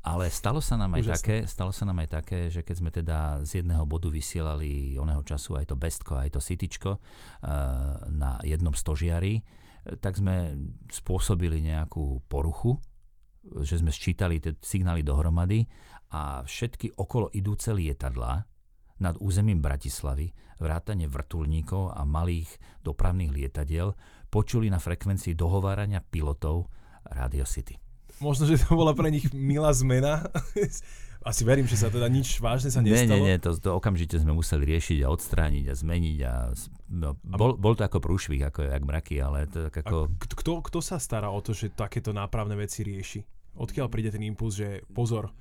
Ale stalo sa, nám aj také, stalo sa nám aj také, že keď sme teda z jedného bodu vysielali oného času aj to Bestko, aj to Cityčko uh, na jednom stožiari, tak sme spôsobili nejakú poruchu, že sme sčítali tie signály dohromady a všetky okolo idúce lietadlá nad územím Bratislavy, vrátane vrtulníkov a malých dopravných lietadiel počuli na frekvencii dohovárania pilotov Radio City možno, že to bola pre nich milá zmena. Asi verím, že sa teda nič vážne sa nestalo. Nie, nie, nie, to, to okamžite sme museli riešiť a odstrániť a zmeniť. A, no, bol, bol to ako prúšvih, ako jak mraky, ale to tak ako... A kto, kto sa stará o to, že takéto nápravné veci rieši? Odkiaľ príde ten impuls, že pozor,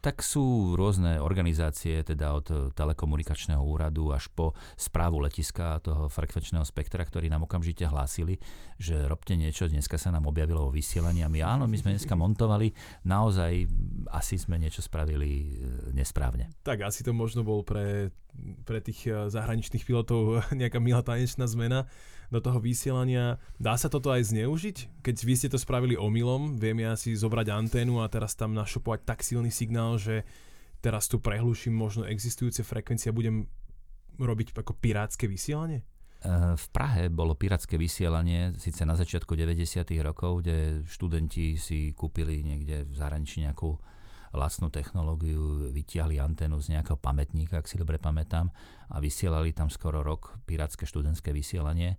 tak sú rôzne organizácie, teda od telekomunikačného úradu až po správu letiska toho frekvenčného spektra, ktorí nám okamžite hlásili, že robte niečo, dneska sa nám objavilo vo vysielaní a my áno, my sme dneska montovali, naozaj asi sme niečo spravili e, nesprávne. Tak asi to možno bol pre, pre tých e, zahraničných pilotov nejaká milá tanečná zmena do toho vysielania. Dá sa toto aj zneužiť? Keď vy ste to spravili omylom, viem ja si zobrať anténu a teraz tam našupovať tak silný signál, že teraz tu prehluším možno existujúce frekvencie a budem robiť ako pirátske vysielanie? Eh, v Prahe bolo pirátske vysielanie, síce na začiatku 90. rokov, kde študenti si kúpili niekde v zahraničí nejakú lacnú technológiu, vytiahli anténu z nejakého pamätníka, ak si dobre pamätám, a vysielali tam skoro rok pirátske študentské vysielanie.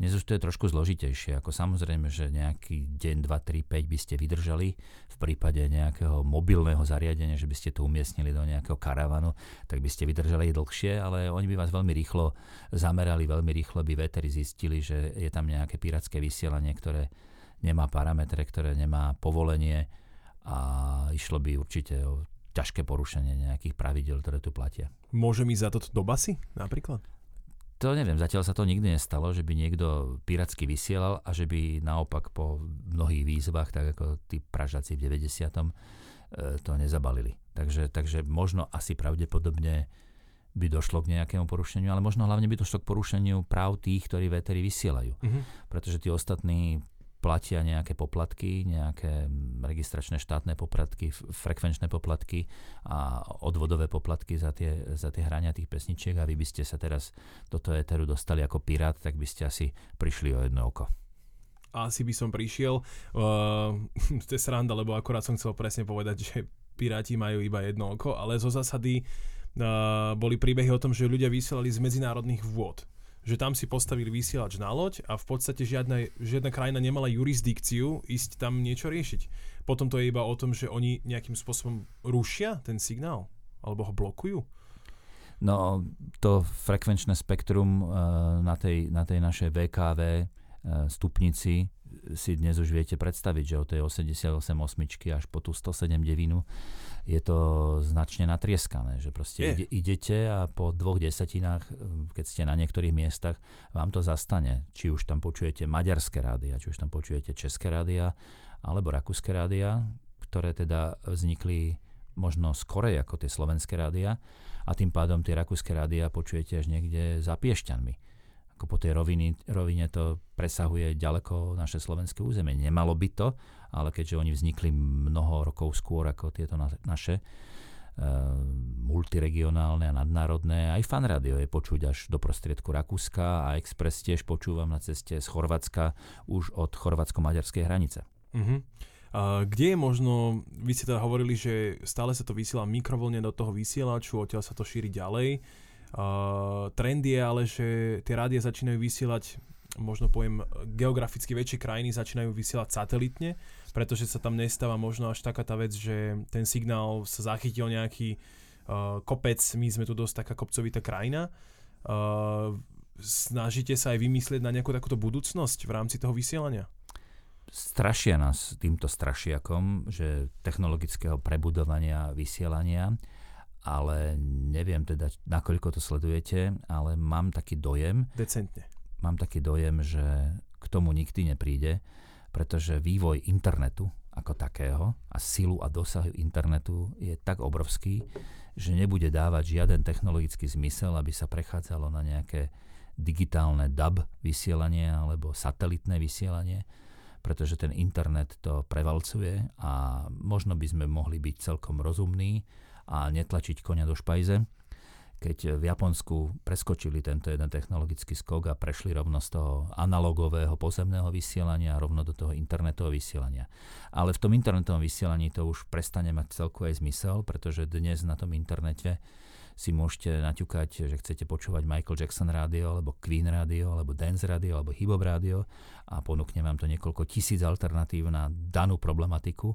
Dnes už to je trošku zložitejšie, ako samozrejme, že nejaký deň, 2, 3, 5 by ste vydržali v prípade nejakého mobilného zariadenia, že by ste to umiestnili do nejakého karavanu, tak by ste vydržali dlhšie, ale oni by vás veľmi rýchlo zamerali, veľmi rýchlo by veteri zistili, že je tam nejaké pirátske vysielanie, ktoré nemá parametre, ktoré nemá povolenie a išlo by určite o ťažké porušenie nejakých pravidel, ktoré tu platia. Môže mi za to do basy napríklad? To neviem, zatiaľ sa to nikdy nestalo, že by niekto pirátsky vysielal a že by naopak po mnohých výzvach, tak ako tí pražaci v 90. E, to nezabalili. Takže, takže možno asi pravdepodobne by došlo k nejakému porušeniu, ale možno hlavne by došlo k porušeniu práv tých, ktorí vetery vysielajú. Mm-hmm. Pretože tí ostatní platia nejaké poplatky, nejaké registračné štátne poplatky, frekvenčné poplatky a odvodové poplatky za tie, za tie hrania tých pesničiek a vy by ste sa teraz do toho éteru dostali ako pirát, tak by ste asi prišli o jedno oko. Asi by som prišiel. Uh, to je sranda, lebo akorát som chcel presne povedať, že piráti majú iba jedno oko, ale zo zásady uh, boli príbehy o tom, že ľudia vysielali z medzinárodných vôd že tam si postavili vysielač na loď a v podstate žiadna, žiadna krajina nemala jurisdikciu ísť tam niečo riešiť. Potom to je iba o tom, že oni nejakým spôsobom rušia ten signál alebo ho blokujú. No, to frekvenčné spektrum uh, na, tej, na tej našej VKV uh, eh, stupnici si dnes už viete predstaviť, že od tej 88 osmičky až po tú 107 devinu je to značne natrieskané, že proste ide, idete a po dvoch desatinách, keď ste na niektorých miestach, vám to zastane. Či už tam počujete maďarské rádia, či už tam počujete české rádia, alebo rakúske rádia, ktoré teda vznikli možno skorej ako tie slovenské rádia a tým pádom tie rakúske rádia počujete až niekde za Piešťanmi ako po tej roviny, rovine to presahuje ďaleko naše slovenské územie. Nemalo by to, ale keďže oni vznikli mnoho rokov skôr ako tieto na, naše, uh, multiregionálne a nadnárodné. Aj fan radio je počuť až do prostriedku Rakúska a Express tiež počúvam na ceste z Chorvátska už od chorvátsko-maďarskej hranice. Uh-huh. A kde je možno, vy ste teda hovorili, že stále sa to vysiela mikrovolne do toho vysielaču, odtiaľ sa to šíri ďalej. Trend je ale, že tie rádia začínajú vysielať možno poviem, geograficky väčšie krajiny začínajú vysielať satelitne, pretože sa tam nestáva možno až taká tá vec, že ten signál sa zachytil nejaký uh, kopec, my sme tu dosť taká kopcovitá krajina. Uh, snažíte sa aj vymyslieť na nejakú takúto budúcnosť v rámci toho vysielania? Strašia nás týmto strašiakom, že technologického prebudovania vysielania ale neviem teda, nakoľko to sledujete, ale mám taký dojem... Decentne. Mám taký dojem, že k tomu nikdy nepríde, pretože vývoj internetu ako takého a silu a dosahu internetu je tak obrovský, že nebude dávať žiaden technologický zmysel, aby sa prechádzalo na nejaké digitálne DAB vysielanie alebo satelitné vysielanie, pretože ten internet to prevalcuje a možno by sme mohli byť celkom rozumní a netlačiť konia do špajze keď v Japonsku preskočili tento jeden technologický skok a prešli rovno z toho analogového pozemného vysielania rovno do toho internetového vysielania. Ale v tom internetovom vysielaní to už prestane mať celku zmysel, pretože dnes na tom internete si môžete naťukať, že chcete počúvať Michael Jackson rádio, alebo Queen rádio, alebo Dance rádio, alebo Hip rádio a ponúkne vám to niekoľko tisíc alternatív na danú problematiku.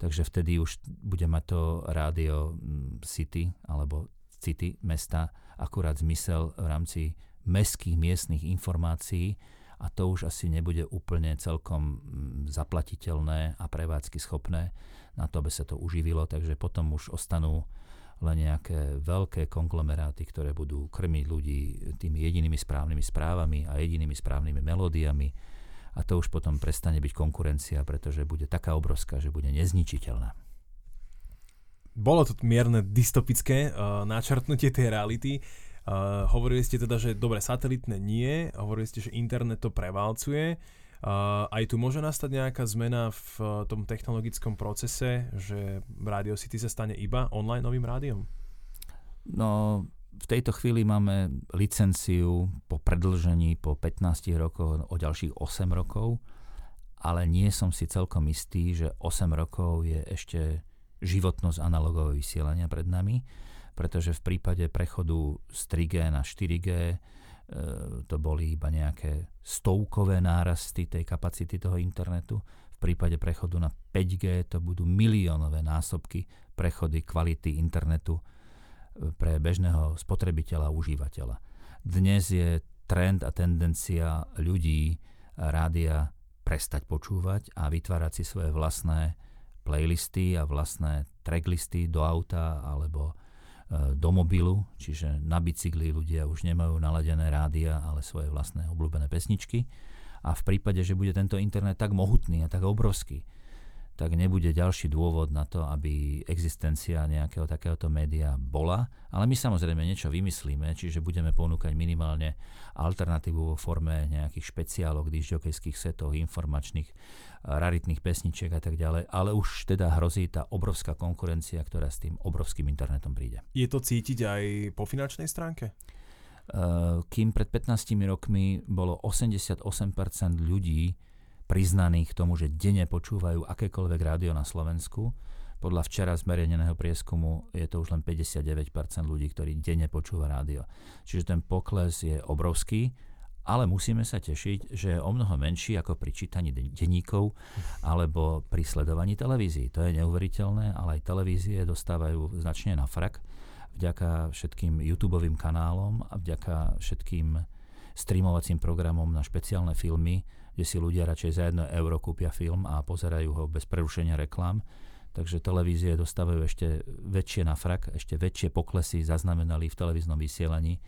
Takže vtedy už bude mať to rádio mm, City alebo city mesta akurát zmysel v rámci mestských miestnych informácií a to už asi nebude úplne celkom mm, zaplatiteľné a prevádzky schopné. Na to, aby sa to uživilo, takže potom už ostanú len nejaké veľké konglomeráty, ktoré budú krmiť ľudí tými jedinými správnymi správami a jedinými správnymi melódiami a to už potom prestane byť konkurencia, pretože bude taká obrovská, že bude nezničiteľná bolo to mierne dystopické uh, načrtnutie tej reality. Uh, hovorili ste teda, že dobre, satelitné nie, hovorili ste, že internet to prevalcuje. Uh, aj tu môže nastať nejaká zmena v uh, tom technologickom procese, že Radio City sa stane iba online novým rádiom? No, v tejto chvíli máme licenciu po predlžení po 15 rokoch o ďalších 8 rokov, ale nie som si celkom istý, že 8 rokov je ešte životnosť analogového vysielania pred nami, pretože v prípade prechodu z 3G na 4G e, to boli iba nejaké stovkové nárasty tej kapacity toho internetu. V prípade prechodu na 5G to budú miliónové násobky prechody kvality internetu pre bežného spotrebiteľa a užívateľa. Dnes je trend a tendencia ľudí rádia prestať počúvať a vytvárať si svoje vlastné playlisty a vlastné tracklisty do auta alebo e, do mobilu, čiže na bicykli ľudia už nemajú naladené rádia, ale svoje vlastné obľúbené pesničky. A v prípade, že bude tento internet tak mohutný a tak obrovský, tak nebude ďalší dôvod na to, aby existencia nejakého takéhoto média bola. Ale my samozrejme niečo vymyslíme, čiže budeme ponúkať minimálne alternatívu vo forme nejakých špeciálok, dižďokejských setov, informačných, raritných pesničiek a tak ďalej. Ale už teda hrozí tá obrovská konkurencia, ktorá s tým obrovským internetom príde. Je to cítiť aj po finančnej stránke? Kým pred 15 rokmi bolo 88% ľudí, priznaní k tomu, že denne počúvajú akékoľvek rádio na Slovensku. Podľa včera zmereneného prieskumu je to už len 59% ľudí, ktorí denne počúva rádio. Čiže ten pokles je obrovský, ale musíme sa tešiť, že je o mnoho menší ako pri čítaní denníkov alebo pri sledovaní televízií. To je neuveriteľné, ale aj televízie dostávajú značne na frak vďaka všetkým YouTube kanálom a vďaka všetkým streamovacím programom na špeciálne filmy, kde si ľudia radšej za jedno euro kúpia film a pozerajú ho bez prerušenia reklám. Takže televízie dostávajú ešte väčšie na frak, ešte väčšie poklesy zaznamenali v televíznom vysielaní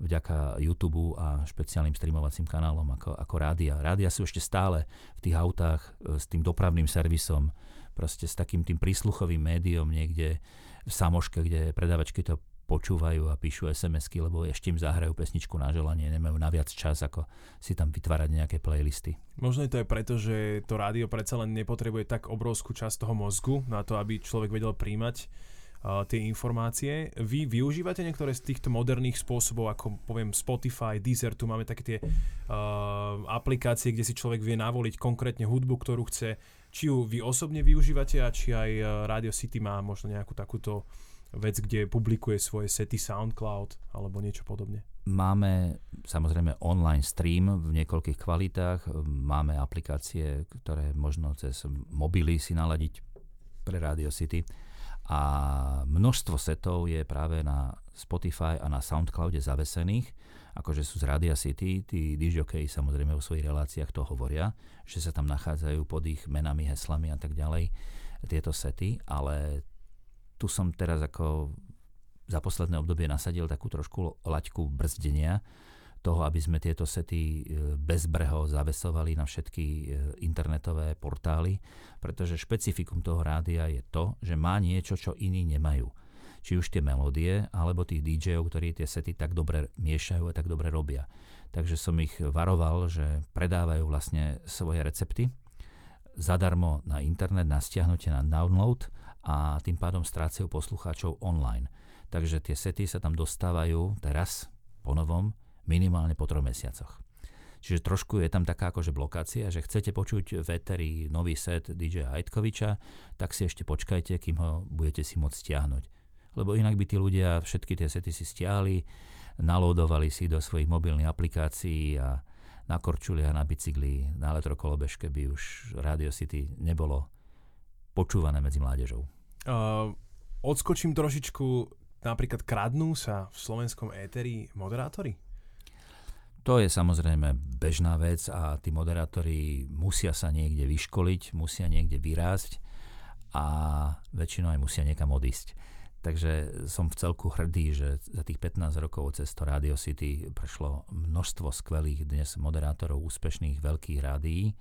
vďaka YouTube a špeciálnym streamovacím kanálom ako, ako rádia. Rádia sú ešte stále v tých autách e, s tým dopravným servisom, proste s takým tým prísluchovým médiom niekde v Samoške, kde predavačky to počúvajú a píšu SMS-ky, lebo ešte im zahrajú pesničku na želanie, nemajú naviac čas, ako si tam vytvárať nejaké playlisty. Možno je to aj preto, že to rádio predsa len nepotrebuje tak obrovskú časť toho mozgu na to, aby človek vedel príjmať uh, tie informácie. Vy využívate niektoré z týchto moderných spôsobov, ako poviem Spotify, Deezer, tu máme také tie uh, aplikácie, kde si človek vie navoliť konkrétne hudbu, ktorú chce. Či ju vy osobne využívate a či aj uh, Radio City má možno nejakú takúto vec, kde publikuje svoje sety SoundCloud alebo niečo podobne? Máme samozrejme online stream v niekoľkých kvalitách, máme aplikácie, ktoré možno cez mobily si naladiť pre Radio City. A množstvo setov je práve na Spotify a na Soundcloude zavesených, akože sú z Radia City, tí DJokej samozrejme vo svojich reláciách to hovoria, že sa tam nachádzajú pod ich menami, heslami a tak ďalej tieto sety, ale tu som teraz ako za posledné obdobie nasadil takú trošku laťku brzdenia toho, aby sme tieto sety e, bezbreho zavesovali na všetky e, internetové portály, pretože špecifikum toho rádia je to, že má niečo, čo iní nemajú. Či už tie melódie, alebo tých DJ-ov, ktorí tie sety tak dobre miešajú a tak dobre robia. Takže som ich varoval, že predávajú vlastne svoje recepty zadarmo na internet, na stiahnutie, na download a tým pádom strácajú poslucháčov online. Takže tie sety sa tam dostávajú teraz po novom minimálne po troch mesiacoch. Čiže trošku je tam taká akože blokácia, že chcete počuť v Eteri nový set DJ Hajtkoviča, tak si ešte počkajte, kým ho budete si môcť stiahnuť. Lebo inak by tí ľudia všetky tie sety si stiahli, nalódovali si do svojich mobilných aplikácií a na korčuli a na bicykli, na elektrokolobežke by už Radio City nebolo počúvané medzi mládežou. Uh, odskočím trošičku, napríklad kradnú sa v slovenskom éteri moderátori? To je samozrejme bežná vec a tí moderátori musia sa niekde vyškoliť, musia niekde vyrásť a väčšinou aj musia niekam odísť. Takže som v celku hrdý, že za tých 15 rokov cez to Radio City prešlo množstvo skvelých dnes moderátorov úspešných veľkých rádií.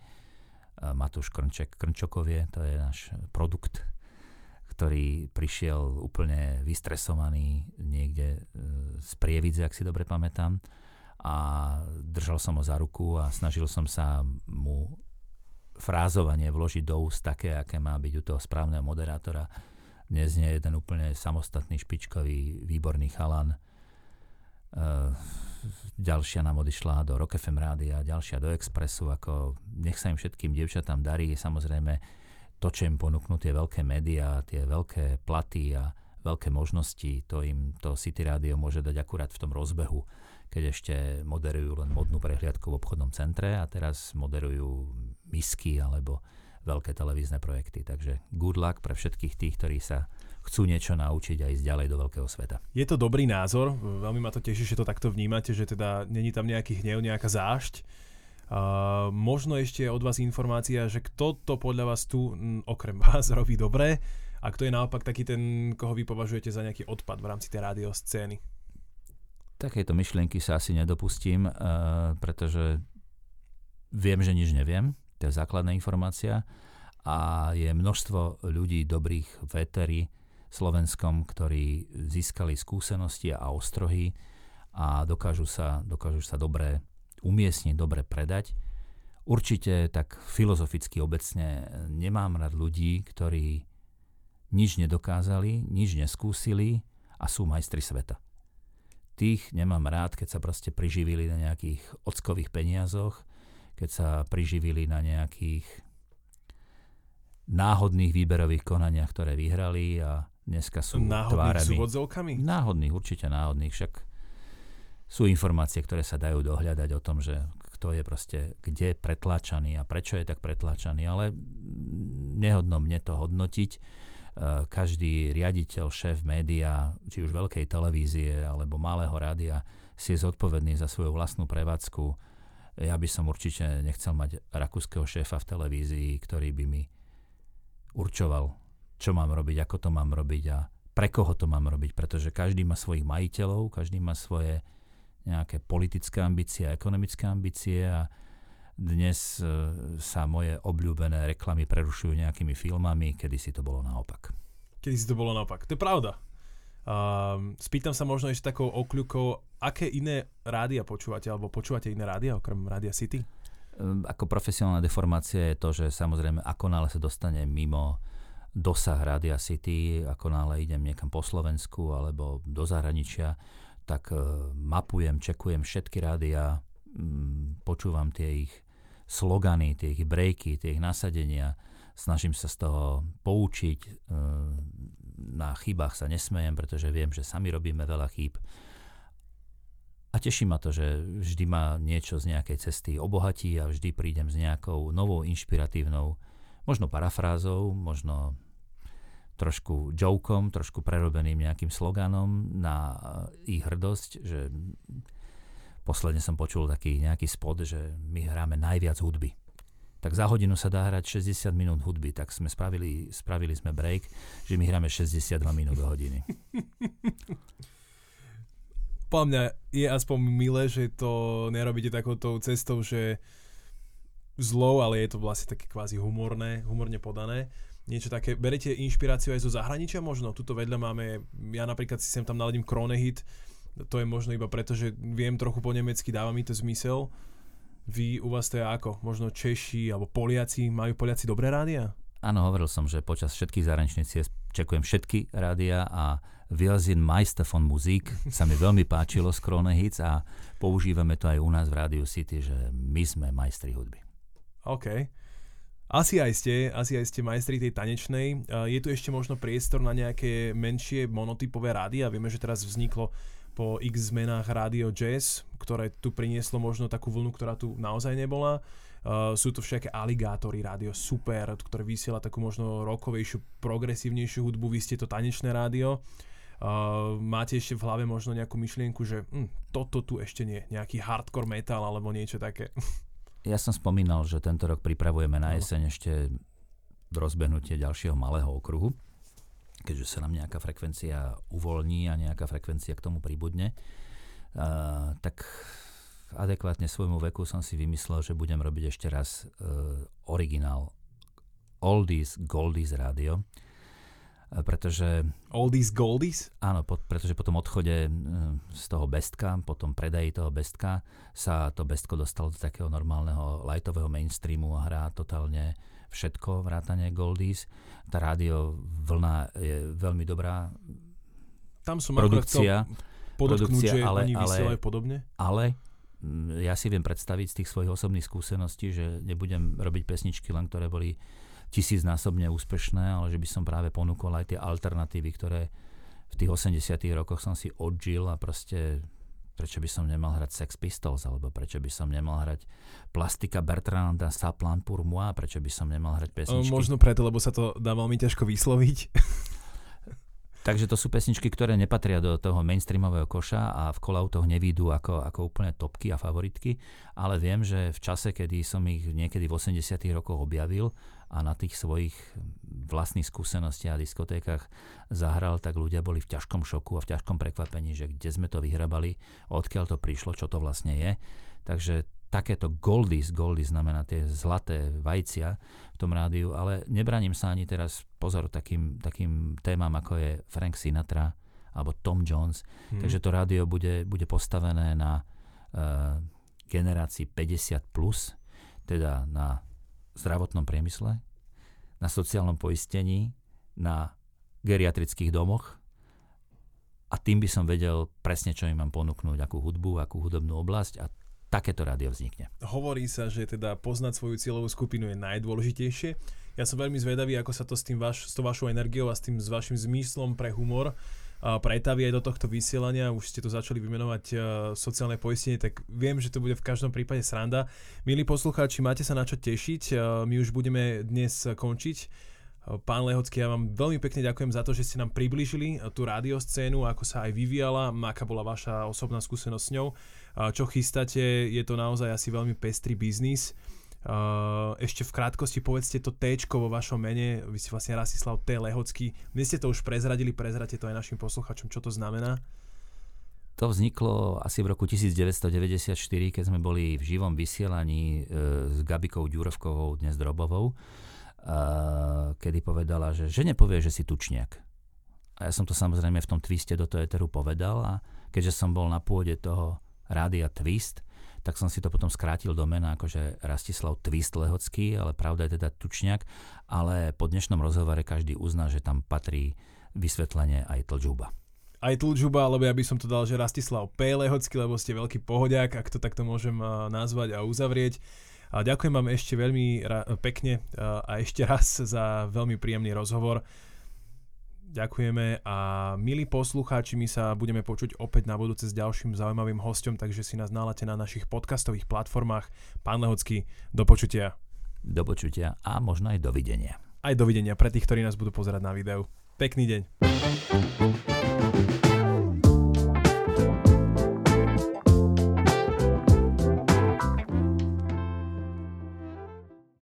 Matúš Krnček, Krnčokovie, to je náš produkt, ktorý prišiel úplne vystresovaný niekde e, z Prievidze, ak si dobre pamätám a držal som ho za ruku a snažil som sa mu frázovanie vložiť do úst také, aké má byť u toho správneho moderátora. Dnes je jeden úplne samostatný, špičkový, výborný chalan. Uh, ďalšia nám odišla do Rock FM rádia, ďalšia do Expressu, ako nech sa im všetkým dievčatám darí. Samozrejme, to, čo im ponúknú tie veľké médiá, tie veľké platy a veľké možnosti, to im to City Radio môže dať akurát v tom rozbehu keď ešte moderujú len modnú prehliadku v obchodnom centre a teraz moderujú misky alebo veľké televízne projekty. Takže good luck pre všetkých tých, ktorí sa chcú niečo naučiť a ísť ďalej do veľkého sveta. Je to dobrý názor, veľmi ma to teší, že to takto vnímate, že teda není tam nejaký hnev, nejaká zášť. Uh, možno ešte od vás informácia, že kto to podľa vás tu, m, okrem vás, robí dobre a kto je naopak taký ten, koho vy považujete za nejaký odpad v rámci tej rádioscény. Takéto myšlienky sa asi nedopustím, uh, pretože viem, že nič neviem. To je základná informácia. A je množstvo ľudí dobrých v slovenskom, ktorí získali skúsenosti a ostrohy a dokážu sa, dokážu sa dobre umiestniť, dobre predať. Určite tak filozoficky obecne nemám rád ľudí, ktorí nič nedokázali, nič neskúsili a sú majstri sveta tých nemám rád, keď sa proste priživili na nejakých ockových peniazoch, keď sa priživili na nejakých náhodných výberových konaniach, ktoré vyhrali a dneska sú náhodných tvárami. Náhodných Náhodných, určite náhodných, však sú informácie, ktoré sa dajú dohľadať o tom, že kto je proste kde pretláčaný a prečo je tak pretláčaný, ale nehodno mne to hodnotiť Eh, každý riaditeľ, šéf média, či už veľkej televízie alebo malého rádia, si je zodpovedný za svoju vlastnú prevádzku. Ja by som určite nechcel mať rakúskeho šéfa v televízii, ktorý by mi určoval, čo mám robiť, ako to mám robiť a pre koho to mám robiť, pretože každý má svojich majiteľov, každý má svoje nejaké politické ambície a ekonomické ambície a dnes e, sa moje obľúbené reklamy prerušujú nejakými filmami, kedy si to bolo naopak. Kedy si to bolo naopak. To je pravda. Um, spýtam sa možno ešte takou okľukou, aké iné rádia počúvate, alebo počúvate iné rádia okrem Rádia City? Um, ako profesionálna deformácia je to, že samozrejme ako nále sa dostane mimo dosah Rádia City, ako nále idem niekam po Slovensku alebo do zahraničia, tak uh, mapujem, čekujem všetky rádia, um, počúvam tie ich slogany, tie ich breaky, tie ich nasadenia. Snažím sa z toho poučiť. E, na chybách sa nesmejem, pretože viem, že sami robíme veľa chýb. A teší ma to, že vždy ma niečo z nejakej cesty obohatí a vždy prídem s nejakou novou inšpiratívnou, možno parafrázou, možno trošku jokom, trošku prerobeným nejakým sloganom na ich hrdosť, že Posledne som počul taký nejaký spod, že my hráme najviac hudby. Tak za hodinu sa dá hrať 60 minút hudby, tak sme spravili, spravili sme break, že my hráme 62 minút do hodiny. Podľa mňa je aspoň milé, že to nerobíte takouto cestou, že zlou, ale je to vlastne také kvázi humorné, humorne podané. Niečo také, berete inšpiráciu aj zo zahraničia možno? Tuto vedľa máme, ja napríklad si sem tam naladím Krone Hit, to je možno iba preto, že viem trochu po nemecky, dáva mi to zmysel, Vy, u vás to je ako? Možno Češi alebo Poliaci, majú Poliaci dobré rádia? Áno, hovoril som, že počas všetkých zahraničných ciest čekujem všetky rádia a Wir sind Meister von Musik sa mi veľmi páčilo z Krone Hits a používame to aj u nás v Radio City, že my sme majstri hudby. OK. Asi aj ste, asi aj ste majstri tej tanečnej. Je tu ešte možno priestor na nejaké menšie monotypové rádia? Vieme, že teraz vzniklo po x zmenách rádio Jazz, ktoré tu prinieslo možno takú vlnu, ktorá tu naozaj nebola. Sú to všaké aligátory, rádio Super, ktoré vysiela takú možno rokovejšiu, progresívnejšiu hudbu, vy ste to tanečné rádio. Uh, máte ešte v hlave možno nejakú myšlienku, že hm, toto tu ešte nie, nejaký hardcore metal alebo niečo také. Ja som spomínal, že tento rok pripravujeme na jeseň ešte rozbehnutie ďalšieho malého okruhu, keďže sa nám nejaká frekvencia uvoľní a nejaká frekvencia k tomu pribudne. Uh, tak adekvátne svojmu veku som si vymyslel, že budem robiť ešte raz uh, originál Oldies Goldies rádio pretože... Oldies goldies? Áno, po, pretože po tom odchode z toho bestka, po tom predaji toho bestka sa to bestko dostalo do takého normálneho lightového mainstreamu a hrá totálne všetko, vrátane goldies. Tá rádio vlna je veľmi dobrá Tam som produkcia, produkcia, že ale, oni ale, podobne? Ale ja si viem predstaviť z tých svojich osobných skúseností, že nebudem robiť pesničky len, ktoré boli tisícnásobne úspešné, ale že by som práve ponúkol aj tie alternatívy, ktoré v tých 80 rokoch som si odžil a proste prečo by som nemal hrať Sex Pistols, alebo prečo by som nemal hrať Plastika Bertranda Saplan pour moi, prečo by som nemal hrať pesničky. Možno preto, lebo sa to dá veľmi ťažko vysloviť. Takže to sú pesničky, ktoré nepatria do toho mainstreamového koša a v kolautoch nevídu ako, ako úplne topky a favoritky, ale viem, že v čase, kedy som ich niekedy v 80 rokoch objavil a na tých svojich vlastných skúsenostiach a diskotékach zahral, tak ľudia boli v ťažkom šoku a v ťažkom prekvapení, že kde sme to vyhrabali, odkiaľ to prišlo, čo to vlastne je. Takže takéto goldies, goldies znamená tie zlaté vajcia v tom rádiu, ale nebraním sa ani teraz, pozor, takým, takým témam, ako je Frank Sinatra alebo Tom Jones. Hmm. Takže to rádio bude, bude postavené na uh, generácii 50+, plus, teda na zdravotnom priemysle, na sociálnom poistení, na geriatrických domoch a tým by som vedel presne, čo im mám ponúknuť, akú hudbu, akú hudobnú oblasť a takéto rádio vznikne. Hovorí sa, že teda poznať svoju cieľovú skupinu je najdôležitejšie. Ja som veľmi zvedavý, ako sa to s, tým vaš, s tou vašou energiou a s tým s vašim zmyslom pre humor pretaví aj do tohto vysielania. Už ste tu začali vymenovať uh, sociálne poistenie, tak viem, že to bude v každom prípade sranda. Milí poslucháči, máte sa na čo tešiť. Uh, my už budeme dnes končiť. Pán Lehocký, ja vám veľmi pekne ďakujem za to, že ste nám priblížili tú rádioscénu, ako sa aj vyvíjala, aká bola vaša osobná skúsenosť s ňou. Čo chystáte, je to naozaj asi veľmi pestrý biznis. Ešte v krátkosti povedzte to T vo vašom mene, vy ste vlastne Rasislav T. Lehocký. Dnes ste to už prezradili, prezrate to aj našim posluchačom, čo to znamená? To vzniklo asi v roku 1994, keď sme boli v živom vysielaní e, s Gabikou Ďurovkovou, dnes Drobovou kedy povedala, že, že nepovie, že si tučniak. A ja som to samozrejme v tom twiste do toho eteru povedal a keďže som bol na pôde toho rádia Twist, tak som si to potom skrátil do mena akože Rastislav Twist Lehocký, ale pravda je teda Tučniak, ale po dnešnom rozhovore každý uzná, že tam patrí vysvetlenie aj tlžuba. Aj tlžuba, alebo ja by som to dal, že Rastislav P. Lehocký, lebo ste veľký pohodiak, ak to takto môžem nazvať a uzavrieť. A ďakujem vám ešte veľmi ra- pekne a ešte raz za veľmi príjemný rozhovor. Ďakujeme a milí poslucháči, my sa budeme počuť opäť na budúce s ďalším zaujímavým hostom, takže si nás nalate na našich podcastových platformách. Pán Lehocký, do počutia. Do počutia a možno aj dovidenia. Aj dovidenia pre tých, ktorí nás budú pozerať na videu. Pekný deň.